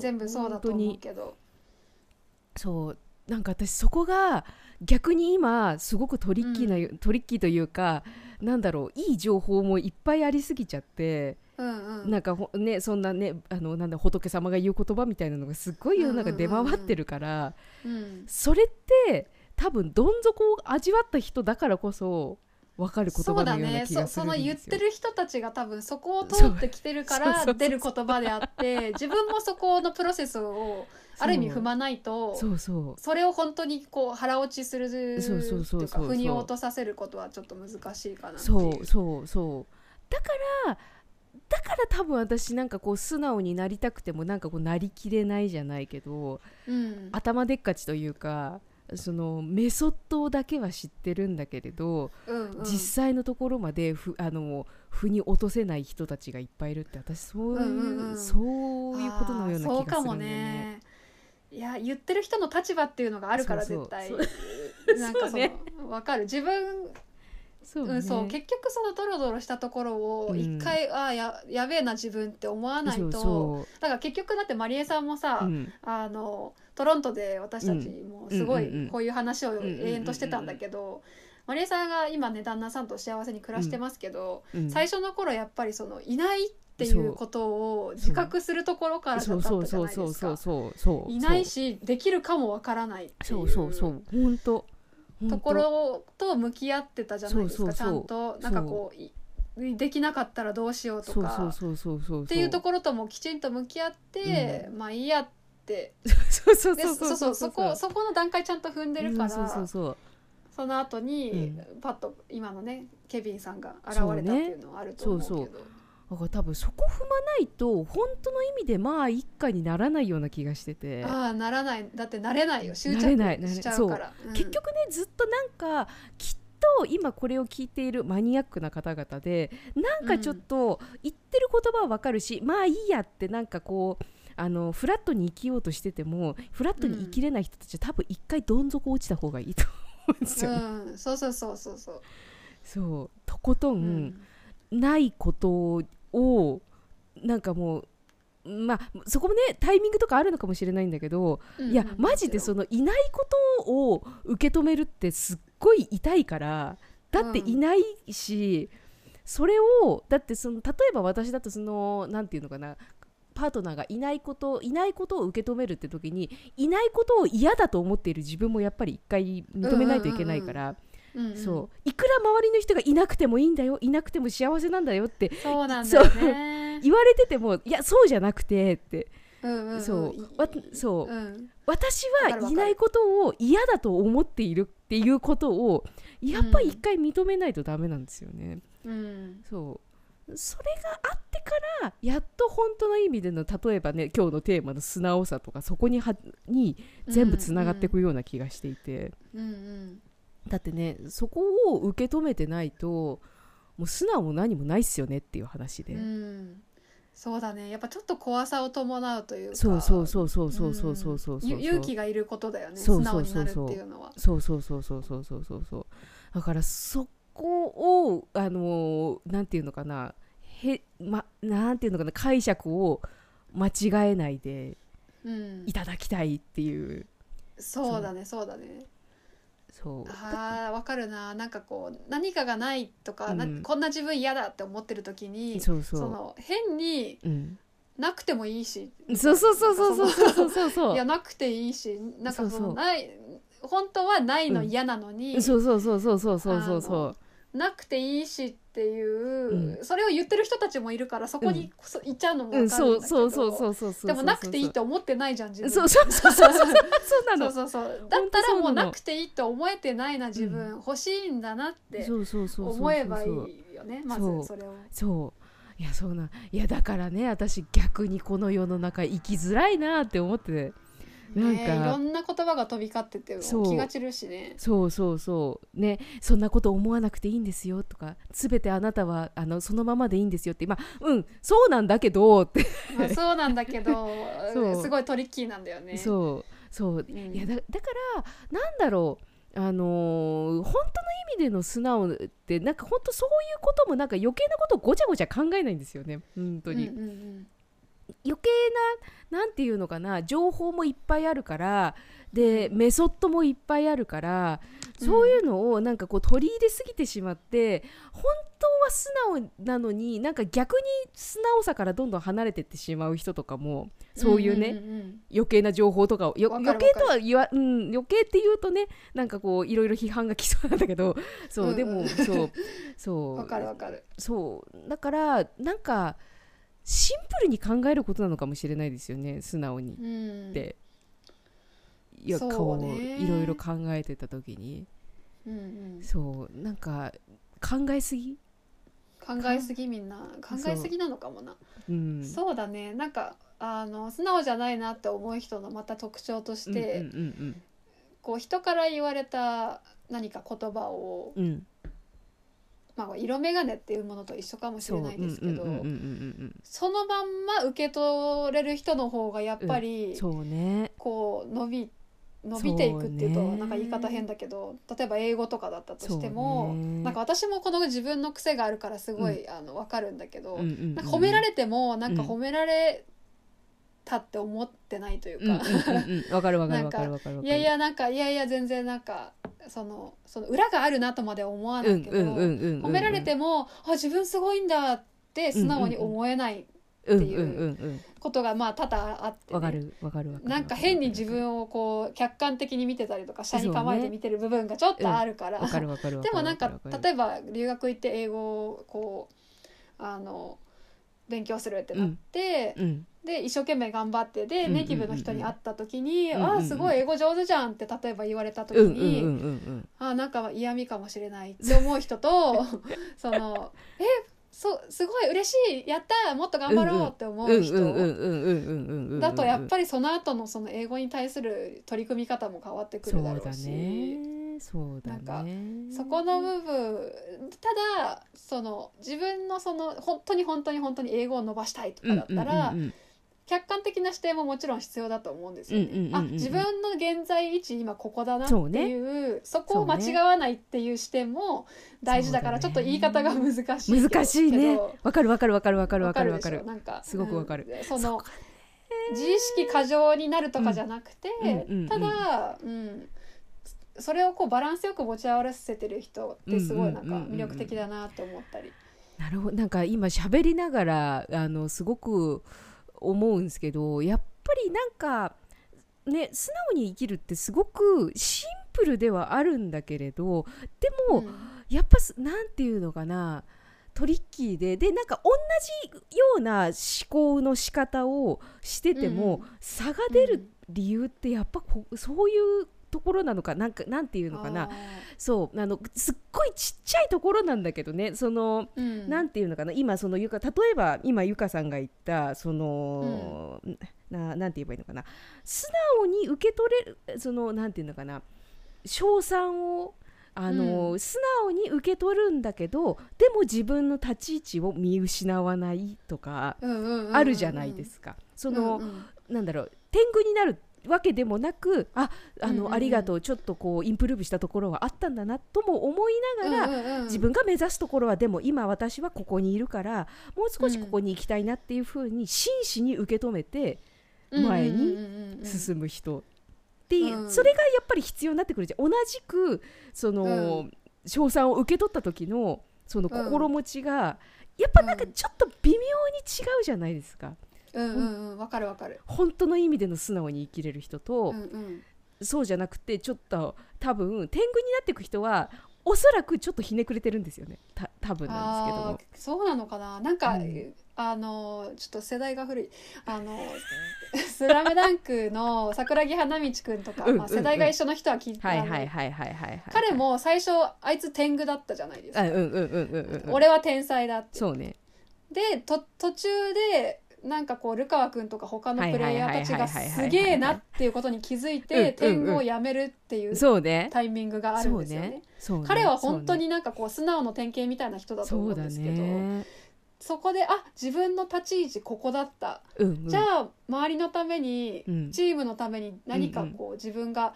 全部そうだと思うけど。そうなんか私そこが逆に今すごくトリッキーな、トリッキーというかなんだろういい情報もいっぱいありすぎちゃって、うんうん。なんかほねそんなねあのなんだ仏様が言う言葉みたいなのがすっごい世の中出回ってるから、うん。それって多分どん底を味わった人だからこそ分かる言そうだ葉のようなね気がすそそのるんですよ。言ってる人たちが多分そこを通ってきてるかそうそうそうそう。ら出る言葉であって自分もそこのプロセスをある意味踏まないとそうそう。それを本当にこう腹落ちするそうそうそうそういうか腑に落とさせることはちょっと難しいかなっていそうそうそう。だからだから多分私なんかこう素直になりたくてもなんかこうなりきれないじゃないけどうん。頭でっかちというかそのメソッドだけは知ってるんだけれど、うんうん。実際のところまでふあの腑に落とせない人たちがいっぱいいるって私そういう,、うんうんうん。そういうことのような気がするんだよね。ね。いや言ってる人の立場っていうのがあるからそうそう。絶対。そう。なんかそのね。わかる。自分そうね。うん、そう。結局そのドロドロしたところをうん。一回、ああややべえな自分って思わないと。だから結局だってまりえさんもさ、う、うん。あのトロントで私たちもすごうんうんうんいこういう話をんうんうん永遠としてたんだけど、まりえさんが今ね旦那さんと幸せに暮らしてますけど、うん。最初の頃やっぱりそのいないっていうことを自覚するところからだったそうそうじゃそう。そうそうないですか。そう。そう。いないしできるかもわからないっていそうそうそう。本当と。ころと向き合ってたじゃないですかちゃそうそう。そうんとなんかこういできなかったらどうしようとそうかそうそうそうそう。っていうところともきちんと向き合って、まあいいやって。そうそうでそうそうそうそこそこの段階ちゃんと踏んでるから、そうそうそうその後に、うん。パッと今のねケビンさんが現れたっていうのはあると思うけど。そうだから多分そこ踏まないと本当の意味でまあ一家にならないような気がしてて。ああならない。だってなれない。よ執着しちゃうから、うん。結局ねずっとなんかきっと今これを聞いているマニアックな方々でなんかちょっと言ってる言葉はわかるし、まあいいやってなんかこうあのフラットに生きようとしててもフラットに生きれない人たちは多分一回どん底落ちた方がいいと思うんですよね。うん、そうそうそうそうそう。そう。とことん、うんないことをなんかもうまあそこもねタイミングとかあるのかもしれないんだけど、いやマジでそのいないことを受け止めるってすっごい痛いからだっていないし、それをだってその例えば私だとそのなんていうのかなパートナーがいないこといないことを受け止めるって時にいないことを嫌だと思っている自分もやっぱり一回認めないといけないから、うんうんそう。いくら周りの人がいなくてもいいんだよいなくても幸せなんだよってそうなんだよね。言われててもいやそうじゃなくてって、うんうんん。そう。いわそう、うん。私はいないことを嫌だと思っているっていうことをやっぱり一回認めないとダメなんですよね。うん。そう。それがあってからやっと本当の意味での例えばね今日のテーマの素直さとかそこにはに全部つながっていくような気がしていて、うんうんだってねそこを受け止めてないともう素直も何もないっすよねっていう話で、うん。そうだね。やっぱちょっと怖さを伴うというか。そうそうそうそうそうそうそうそうそうゆ勇気がいることだよねそう素直になるそうそうそうっていうのはそうそうそうそうそうそうそうそうだからそこをあのーなんていうのかなへまなんていうのかな解釈を間違えないでうんいただきたいっていうそうだねそうだねそう。あーわかるな。なんかこう何かがないとか、なうんこんな自分嫌だって思ってる時にその変にうん、なくてもいいしそうそうそうそうそうそうそうそう。そう いやなくていいしなんかそそうそう。のない本当はないの嫌なのに、そうそうそうそうそうそうそうそうなくていいしっていう、うそれを言ってる人たちもいるからそこにそ行っちゃうのもうん分かるんだけど、そうそうそうそうそうそうでもなくていいと思ってないじゃん自分。そうそうそうそうそうそうなの。そうそうそう。だったらもうなくていいと思えてないな自分、欲しいんだなってそうそうそう思えばいいよねまずそう。それを。そう。いやそうな。んいやだからね私逆にこの世の中生きづらいなって思ってなんかね、いろんな言葉が飛び交ってて気が散るしね。そうそうそう。ね。そんなこと思わなくていいんですよとか。全てあなたはあのそのままでいいんですよって。まあうんそうなんだけどって、まあ、そうなんだけど そう。すごいトリッキーなんだよね。そう。そう。うん。いやだだからなんだろう。あのー本当の意味での素直ってなんか本当そういうこともなんか余計なことをごちゃごちゃ考えないんですよね。本当に、うんうんうん余計ななんていうのかな情報もいっぱいあるからでメソッドもいっぱいあるからそういうのをなんかこう取り入れすぎてしまって本当は素直なのになんか逆に素直さからどんどん離れてってしまう人とかもそういうね、んんん余計な情報とかを余計とは言わ、うん、余計って言うとねなんかこういろいろ批判が来そうなんだけどそう、うんうん。でもそううんそう。わかるわかる。そうだからなんかシンプルに考えることなのかもしれないですよね素直に。うん。って、いやそうね。こういろいろ考えてた時に。うんうん。そうなんか考えすぎ、考えすぎみんな。考えすぎなのかもな。う。ん、そうだね。なんかあの素直じゃないなって思う人のまた特徴として、うんうんこう人から言われた何か言葉を、うんうんまあ、色眼鏡っていうものと一緒かもしれないですけど、そのまんま受け取れる人の方がやっぱうんり、そうね。こう伸び伸びていくっていうとなんか言い方変だけど例えば英語とかだったとしても、なんか私もこの自分の癖があるからすごい、あの分かるんだけど、なんか褒められてもなんかうん。褒められたって思ってないというか、わかるわかるわなんかかるわかる。わかるいやいやなんかいやいや全然なんかそのその裏があるなとまでは思わないけど、褒められてもあ自分すごいんだって素直に思えないうんっていうことがまあ多々あって、ね、わかるわかるわかるなんか変に自分をこう客観的に見てたりとか下に構えて見てる部分がちょっとあるから、わかるわかるわかる。でもなんか例えば留学行って英語をこうあの勉強するってなって、うん。で一生懸命頑張ってでうん。ネイティブの人に会った時に「うんうんうんああすごい英語上手じゃん」って例えば言われた時に、うんうんああなんか嫌味かもしれないって思う人と その「えそうすごい嬉しいやったもっと頑張ろう」って思う人だとやっぱりその後のその英語に対する取り組み方も変わってくるだろうし。ねねそうだなんかねそこの部分ただその自分のその本当に本当に本当に英語を伸ばしたいとかだったら、うんうんうんうん。客観的な視点ももちろん必要だと思うんですよね。うんうんうんうんあ自分の現在位置今ここだなっていうそこを間違わないっていう視点も大事だからちょっと言い方が難しい難しいね。わかるわかるわかるわかるわわかる。わかるなんかすごくわかる。うんその自意識過剰になるとかじゃなくて、うんうんうんうん、それをこうバランスよく持ち合わせてる人ってすごいなんか魅力的だなって思ったり。なるほど。なんか今喋りながらあのすごく思うんですけどやっぱりなんかね素直に生きるってすごくシンプルではあるんだけれどでも、うん。やっぱすなんていうのかなトリッキーででなんか同じような思考の仕方をしてても、うん差が出る理由ってやっぱこそういうところなのかなんかなんていうのかあなそうあのすっごいちっちゃいところなんだけどねそのーうん。なんていうのかな。今そのゆか例えば今ゆかさんが言ったその、ななんて言えばいいのかな。素直に受け取れるそのなんていうのかな。称賛をあの、う素直に受け取るんだけどでも自分の立ち位置を見失わないとかうんうんうんうん。あるじゃないですか。その、うんうん。なんだろう天狗になるわけでもなくああの、うんうんうん。ありがとうちょっとこうインプルーブしたところはあったんだなとも思いながら、うんうんうん。自分が目指すところはでも今私はここにいるからもう少しここに行きたいなっていうふうに真摯に受け止めて前に進む人っていう、うん。それがやっぱり必要になってくるじゃん。同じくその、賞賛を受け取った時のその心持ちが、やっぱなんかちょっと微妙に違うじゃないですか。うんうんうんわかるわかる。本当の意味での素直に生きれる人と、うんうん。そうじゃなくてちょっと多分天狗になっていく人はおそらくちょっとひねくれてるんですよね。た多分なんですけども。あーそうなのかな。なんか、うん。あのちょっと世代が古い。あの「スラムダンクの桜木花道くんとか、うんまあ、世代が一緒の人は聞いて、はいはいはいはいはいはい。彼も最初あいつ天狗だったじゃないですか、あうんうんうんうんうんうん。俺は天才だって。そうね。でと途中でなんかこうルカワ君とか他のプレイヤーたちがすげえなっていうことに気づいうんうんてうん。天狗をやめるっていうそうね。タイミングがあるんですよね。彼は本当になんかこう素直の典型みたいな人だと思そうんですけどね。そこであ自分の立ち位置ここだった、うんうん。じゃあ周りのために、うん。チームのために何かこう、自分が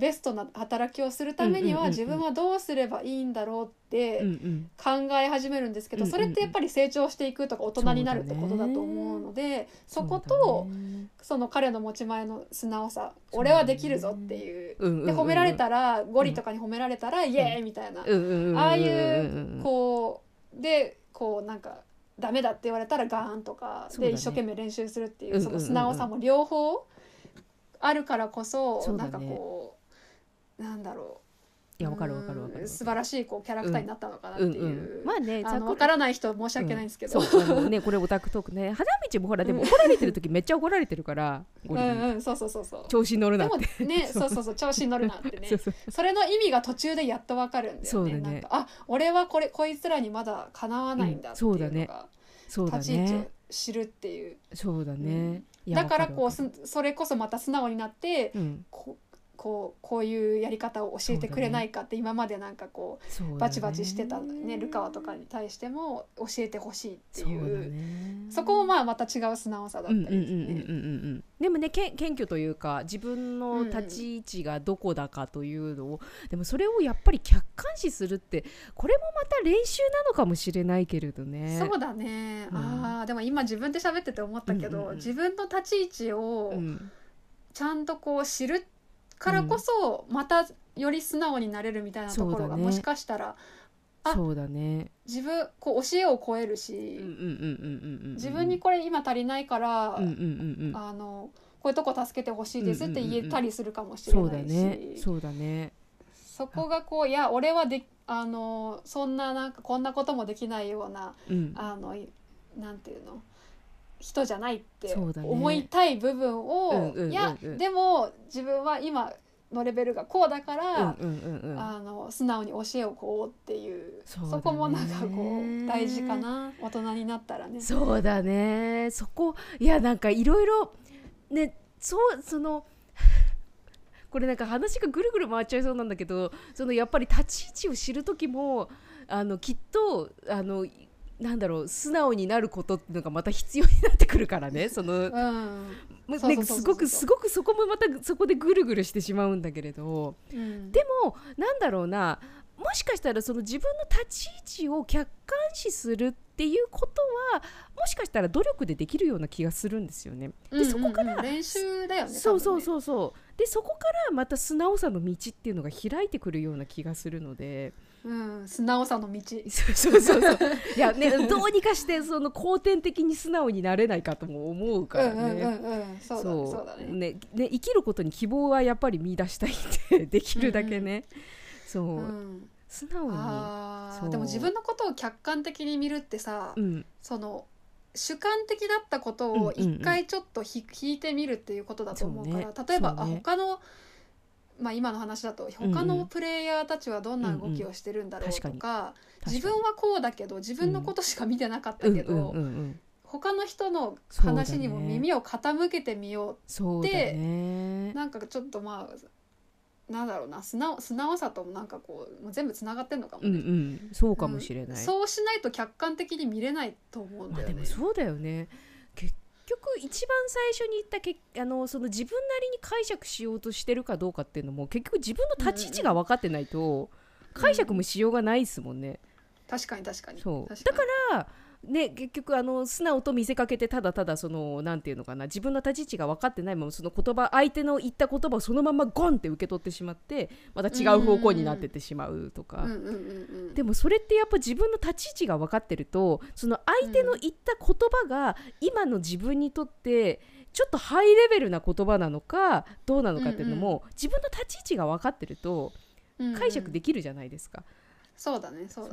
ベストな働きをするためには、自分はどうすればいいんだろうって考え始めるんですけど、それってやっぱり成長していくとか大人になるってことだと思うのでそことその彼の持ち前の素直さ俺はできるぞっていう。で褒められたらゴリとかに褒められたらイエーイみたいな。ああいうこうでこうなんかダメだって言われたらガーンとかで一生懸命練習するっていうその素直さも両方あるからこそなんかこうなんだろう。いやわかるわかるわかる。うん素晴らしいこうキャラクターになったのかなってうんいう。うん。まあねあのからない人申し訳ないんですけど、うん。そうねこれオタクトークね。花道もほらでも怒られてる時めっちゃ怒られてるからうんうんそうそうそうそう。調子に乗るなでって。もね そう。そうそう調子に乗るなってね。それの意味が途中でやっと分かるんだよね。そうだね。なんかあ俺はこれこいつらにまだかなわないんだっていうのが、うんそうだね。そうだ立ち位置をね知るっていう。そうだね。いやだからわこうそれこそまた素直になってうん。こうこうこういうやり方を教えてくれないかって今までなんかこそうだね。うバチバチしてたねルカワとかに対しても教えてほしいっていう。ね。そこもまあまた違う素直さだったうんうんうんうんうんりですね。うん。でもねけ謙虚というか自分の立ち位置がどこだかというのを、でもそれをやっぱり客観視するってこれもまた練習なのかもしれないけれどね。そうだね、うん。あーでも今自分で喋ってて思ったけど、うんうんうん。自分の立ち位置をうん。ちゃんとこう知るからこそ、またより素直になれるみたいなところがもしかしたらあそうだね。自分こう教えを超えるし、自分にこれ今足りないから、あのこういうとこ助けてほしいですって言えたりするかもしれないし、ね。そうだね。そこがこういや俺はであのそんななんかこんなこともできないようなうん。あのいなんていうの人じゃないって思いたい部分を、うんうんうんうん。いやでも自分は今のレベルがこうだから、うんうんうんうん。あの素直に教えをこうっていうそこもなんかこう大事かな。大人になったらね。そうだね。そこいやなんかいろいろねそうそのこれなんか話がぐるぐる回っちゃいそうなんだけどそのやっぱり立ち位置を知る時もあのきっとあのなんだろう素直になることっていうのがまた必要になってくるからね。そのすごくすごくそこもまたそこでぐるぐるしてしまうんだけれど。うん。でもなんだろうな。もしかしたらその自分の立ち位置を客観視するっていうことはもしかしたら努力でできるような気がするんですよね。でそこから、うん。うんうん練習だよねそうそううそうそう。でそこからまた素直さの道っていうのが開いてくるような気がするのでうん、素直さの道。そうそうそうそう。いやねどうにかしてその後天的に素直になれないかとも思うからね。うんうんうんうん。そうだね。そう。だね。生きることに希望はやっぱり見出したいんでできるだけね、そう、うん。素直に、でも自分のことを客観的に見るってさ、うん、その主観的だったことを一回ちょっとひ、引いてみるっていうことだと思うからね。例えば、ね。あ他の、まあ、今の話だと他うんうん。のプレイヤーたちはどんな動きをしてるんだろうとか,、自分はこうだけど自分のことしか見てなかったけど、うん。うんうんうん、他の人の話にも耳を傾けてみよそうだね。う、なんかちょっとまあなんだろうな素直素直さともなんかこうもう全部つながってんのかもうんうね。ん。そうかもしれない、そうしないと客観的に見れないと思うんまあだよね。でもそうだよね。結局一番最初に言ったけあのその自分なりに解釈しようとしてるかどうかっていうのも結局自分の立ち位置が分かってないと、解釈もしようがないですもんね、確かに確かに。そう。確だからね結局あの素直と見せかけてただただそのなんていうのかな自分の立ち位置が分かってないままその言葉相手の言った言葉をそのままゴンって受け取ってしまってまた違う方向になってってしまうとか、うん。うん。うん。うん。でもそれってやっぱ自分の立ち位置が分かってるとその相手の言った言葉が今の自分にとってちょっとハイレベルな言葉なのかどうなのかっていうのも、自分の立ち位置が分かってるとうんうん。解釈できるじゃないですか。そうだねそうだねそう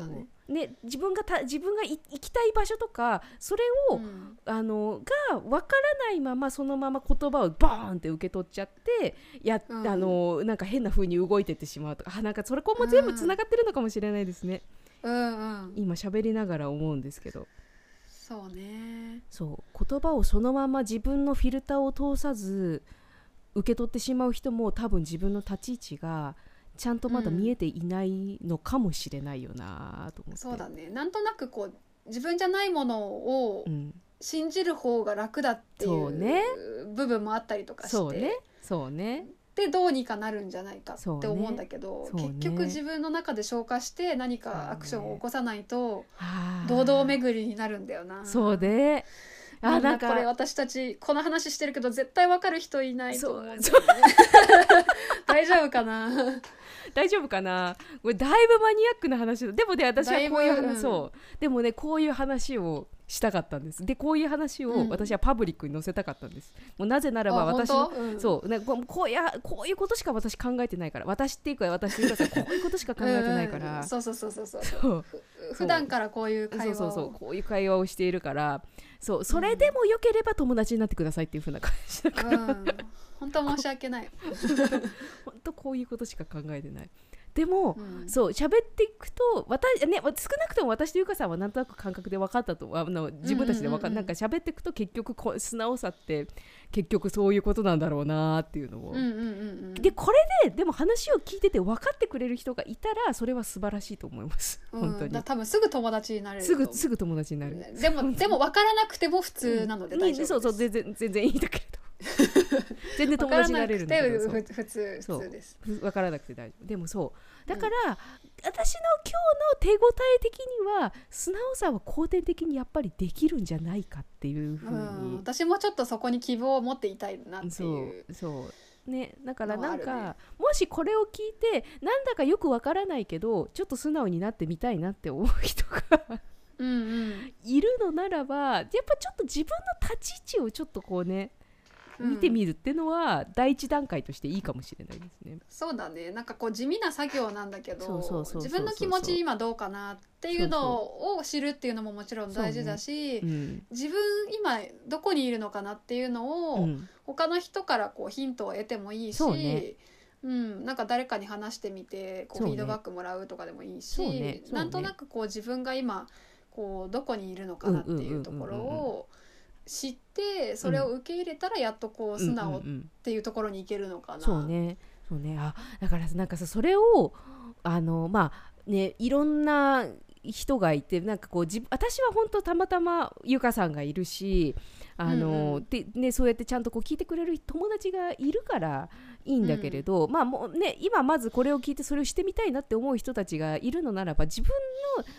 ね。自分がた自分がい行きたい場所とかそれを、うん。あのが分からないままそのまま言葉をバーンって受け取っちゃってや、うん。あのなんか変な風に動いてってしまうとかあなんかそれこも全部つながってるのかもしれないですね。うんうん。今喋りながら思うんですけど。そうね。そう。言葉をそのまま自分のフィルターを通さず受け取ってしまう人も多分自分の立ち位置がちゃんとまだ見えていないのかもしれないよなと思って、そうだね。なんとなくこう自分じゃないものをうん、信じる方が楽だっていそうね。う部分もあったりとかして。そうね。そうね。でどうにかなるんじゃないかって思うんだけど、そうね。結局自分の中で消化して何かアクションを起こさないとはあ堂々巡りになるんだよな。そうね。あなんんかかこれ私たちこの話してるけど絶対わかる人いないと思うんだよ 大丈夫かな？大丈夫かな？これだいぶマニアックな話だ。でもね私はこういう話、うん。そう。でもねこういう話をしたかったんです。でこういう話をうん。私はパブリックに載せたかったんです、もうなぜならばあ私うん。そう。ね、こうこういやこういうことしか私考えてないから。私っていうか私っていうかさこういうことしか考えてないかうん。ら、うんそうそうそうそう。そう。普段からこういうそう会話を。そうそう。こういう会話をしているからそうそれでもよければ友達になってくださいっていう風な感じだから、うん。本当申し訳ない、本当こういうことしか考えてない。でも、うん。そう喋っていくと私、ね、少なくとも私とゆかさんはなんとなく感覚で分かったとあの自分たちで分かっ、うんうん。なんか喋っていくと結局こう素直さって結局そういうことなんだろうなっていうのを、うんうんうんうん。でこれででも話を聞いてて分かってくれる人がいたらそれは素晴らしいと思います、うん。本当に。だ多分すぐ友達になれるすぐすぐ友達になる、でもでも分からなくても普通なので大丈夫です、そうそう全然全然いいんだけれど 全然友達になれるんだけど普通そう普通です。ふ分からなくて大丈夫。でもそう。だから、私の今日の手応え的には素直さは後天的にやっぱりできるんじゃないかっていうふううん、に、私もちょっとそこに希望を持っていたいなってそいう。う。そう。ね。だからなんか、もしこれを聞いてなんだかよくわからないけどちょっと素直になってみたいなって思う人がうんうん。いるのならばやっぱちょっと自分の立ち位置をちょっとこうね見てみるっていうのは第一段階としていいかもしれないですね。そうだね。なんかこう地味な作業なんだけど自分の気持ち今どうかなっていうのを知るっていうのももちろん大事だし、うん。自分今どこにいるのかなっていうのを、うん。他の人からこうヒントを得てもいいしそうね。うん、なんか誰かに話してみてこうフィードバックもらうとかでもいいし、ね。そうね。なんとなくこう自分が今こうどこにいるのかなっていうところを知ってそれを受け入れたらやっとこう素直っていうところに行けるのかな。そうね。そうね。あだからなんかさそれをあのまあねいろんな人がいてなんかこう自私は本当たまたまゆかさんがいるしあの、うんうん、でね、そうやってちゃんとこう聞いてくれる友達がいるからいいんだけれど、うん、まあもうね今まずこれを聞いてそれをしてみたいなって思う人たちがいるのならば自分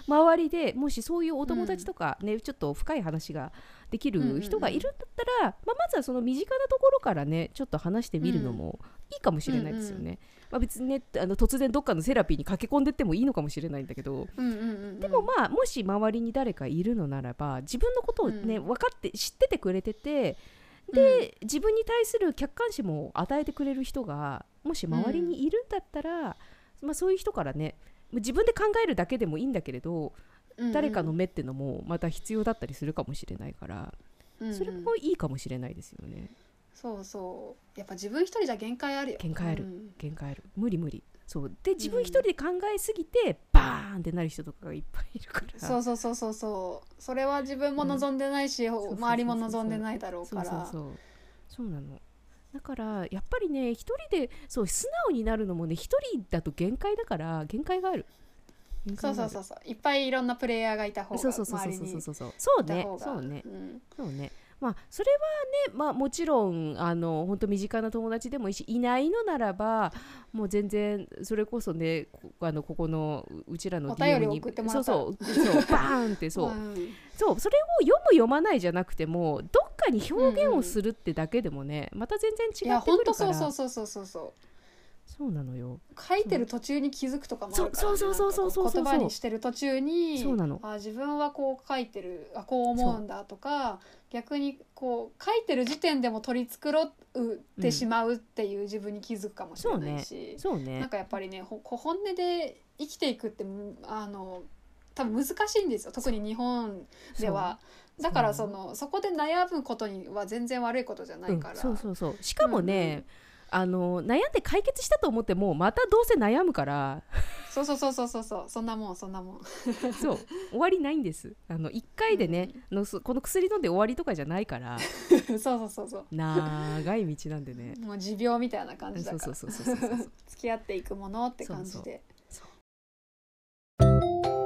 の周りでもしそういうお友達とかね、うん、ちょっと深い話ができる人がいるんだったら、まあ、まずはその身近なところからねちょっと話してみるのもいいかもしれないですよね。うんうんまあ、別にねあの突然どっかのセラピーに駆け込んでってもいいのかもしれないんだけど、うんうんうんうん、でもまあもし周りに誰かいるのならば自分のことをね、うん、分かって知っててくれててで、うん、自分に対する客観視も与えてくれる人がもし周りにいるんだったら、うん、まあ、そういう人からね自分で考えるだけでもいいんだけれど、うんうん、誰かの目ってのもまた必要だったりするかもしれないから、うんうん、それもいいかもしれないですよね。そうそう。やっぱ自分一人じゃ限界あるよ。限界ある、うん、限界ある。無理無理。そう。で自分一人で考えすぎて、うん、バーンってなる人とかがいっぱいいるから。そうそうそうそうそう。それは自分も望んでないし、うん、周りも望んでないだろうから。そうそう。そうなの。だからやっぱりね一人でそう素直になるのもね一人だと限界だから限界があるそうそうそうそう。いっぱいいろんなプレイヤーがいた方がそうそうそうそうそうそう。そうね。そうね、うん、そうね。まあ、それはね、まあ、もちろんあの本当身近な友達でもいいしいないのならばもう全然それこそねあのここのうちらの DM にそうそう。そう。バーンってそう、うん、そう。それを読む読まないじゃなくてもどっかに表現をするってだけでもね、うん、また全然違ってくるから。いや本当そうそうそうそうそうそうなのよ。書いてる途中に気づくとかもあるから、ね、そうそうそうそう言葉にしてる途中にそうなの。あ自分はこう書いてるあこう思うんだとか逆にこう書いてる時点でも取り繕ってしまうっていう自分に気づくかもしれないし、そうね。そうね。なんかやっぱりね本音で生きていくってあの多分難しいんですよ。特に日本では。だからそのそこで悩むことには全然悪いことじゃないから。うん、そうそうそう。しかもね、うんあの悩んで解決したと思ってもまたどうせ悩むから。そうそうそうそうそうそう。そんなもんそんなもん。そう。終わりないんです。あの1回でね、うん、のこの薬飲んで終わりとかじゃないから。そうそうそうそう。長い道なんでね。もう持病みたいな感じだから。そうそうそうそうそう付き合っていくものって感じで。そう。そう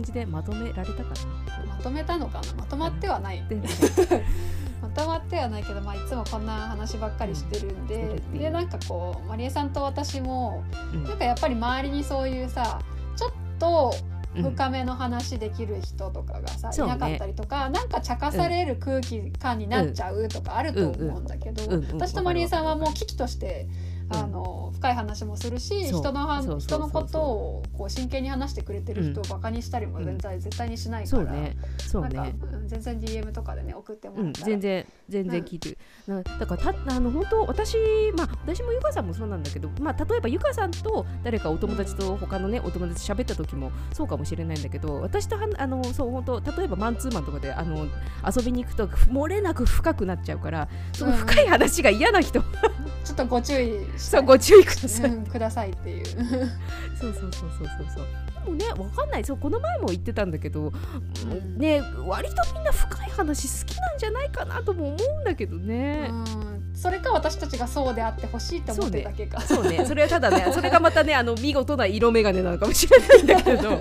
感じでまとめられたかな？まとめたのかな？まとまってはない まとまってはないけど、まあ、いつもこんな話ばっかりしてるんで、うん、でなんかこうまりえさんと私も、うん、なんかやっぱり周りにそういうさちょっと深めの話できる人とかがさ、うん、いなかったりとか、ね、なんか茶化される空気感になっちゃうとかあると思うんだけど、私とまりえさんはもう危機としてあの深い話もするし人の人のことをこう真剣に話してくれてる人をバカにしたりも全然、絶対にしないから、そうね。そうね。全然 DM とかでね送ってもらったら、全然全然聞いてる、だからたあの本当私まあ私もゆかさんもそうなんだけど、まあ、例えばゆかさんと誰かお友達と他のねお友達喋った時もそうかもしれないんだけど私とはあのそう本当例えばマンツーマンとかであの遊びに行くと漏れなく深くなっちゃうからその深い話が嫌な人、ちょっとご注意そうご注意ください、うん、くださいっていう。そうそうそうそうそう。そうでもね分かんない。そうこの前も言ってたんだけど、うん、ね割とみんな深い話好きなんじゃないかなとも思うんだけどね、うん、それか私たちがそうであってほしいって思ってだけか。そうね、ね、それはただね それがまたねあの見事な色眼鏡なのかもしれないんだけど、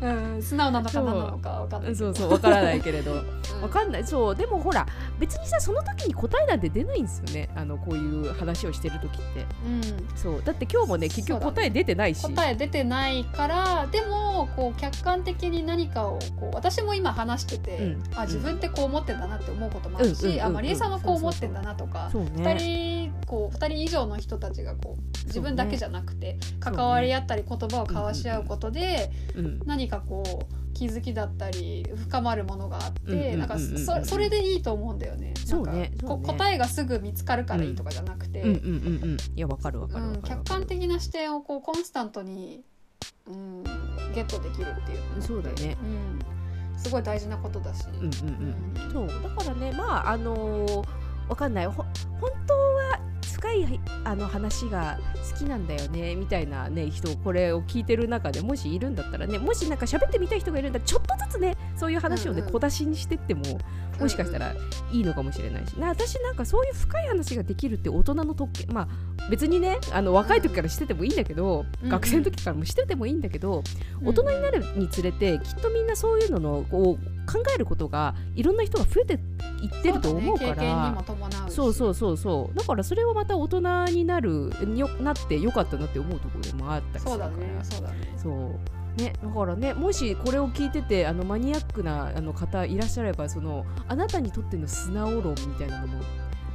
うん、素直なのか何なのか分かんないそうそう分からないけれど、分かんない。そうでもほら別にさその時に答えなんて出ないんですよね。あのこういう話をしてる時って、うん、そう。だって今日もね結局答え出てないし、答え出てないからでもこう客観的に何かをこう私も今話してて、うん、あ自分ってこう思ってんだなって思うこともあるし、あまりえさんはこう思ってんだなとか、ね、2人こう2人以上の人たちがこう自分だけじゃなくて、関わり合ったり言葉を交わし合うことで、何かこう気づきだったり深まるものがあって、なんかそそれでいいと思うんだよね。そうね。答えがすぐ見つかるからいいとかじゃなくて、いやわかるわかる、うん、客観的な視点をこうコンスタントに、うん、ゲットできるっていうそうだね、うん、すごい大事なことだし。うんうん。うん、そう。だからねまああのー、わかんない。ほ本当は深いあの話が好きなんだよねみたいなね人これを聞いてる中でもしいるんだったらねもしなんか喋ってみたい人がいるんだったらちょっとずつねそういう話をね、うんうん。小出しにしてってももしかしたらいいのかもしれないし、な私なんかそういう深い話ができるって大人の特権まあ別にねあの若い時からしててもいいんだけど、うん学生の時からもしててもいいんだけど、うん。大人になるにつれてきっとみんなそういうののこう考えることがいろんな人が増えていってると思うから。そうそうそうそうだからそれはまた大人になるよなってよかったなって思うところでもあったりするから。そうだねそうだね。そう。ね、だからねもしこれを聞いててあのマニアックなあの方いらっしゃればそのあなたにとっての素直論みたいなのも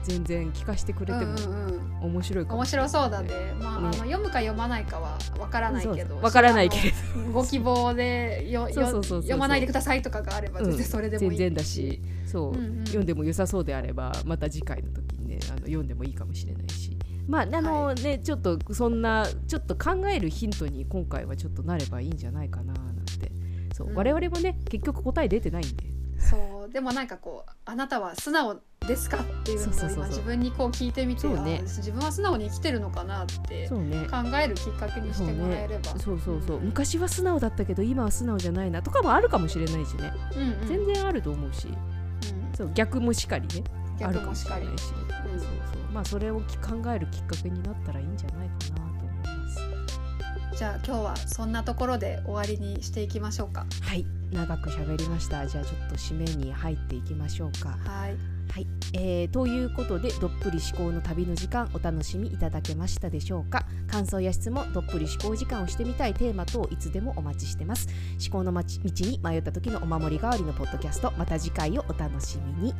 全然聞かせてくれてもうんうんうん。面白いかも。面しれない、白そうだね。まあ、ねあの読むか読まないかはわからないけど、わからないけれあのご希望でよ読まないでくださいとかがあればうん。全然それでもいい。全然だしそう、うんうん。読んでも良さそうであればまた次回の時にねあの読んでもいいかもしれないし。まああのはねちょっとそんなちょっと考えるヒントに今回はちょっとなればいいんじゃないかななんて。そう、うん。我々もね結局答え出てないんで。そう。でもなんかこうあなたは素直ですかっていうのをそうそうそうそう。今自分にこう聞いてみて、そうね。あ自分は素直に生きてるのかなってそうね。考えるきっかけにしてもらえれば。そうそうそう、ん。昔は素直だったけど今は素直じゃないなとかもあるかもしれないしね、うんうん。全然あると思うし。うん。そう逆もしかりね。ある逆もしかもしれない。し、うん。そうそう。まあそれをき考えるきっかけになったらいいんじゃないかなと思います。じゃあ今日はそんなところで終わりにしていきましょうか。はい。長く喋りました。じゃあちょっと締めに入っていきましょうか。はい。はい、えー、ということでどっぷり思考の旅の時間お楽しみいただけましたでしょうか？感想や質問どっぷり思考時間をしてみたいテーマ等いつでもお待ちしてます。思考の道に迷った時のお守り代わりのポッドキャストまた次回をお楽しみに。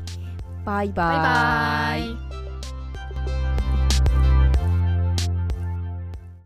バイバイ,バイバ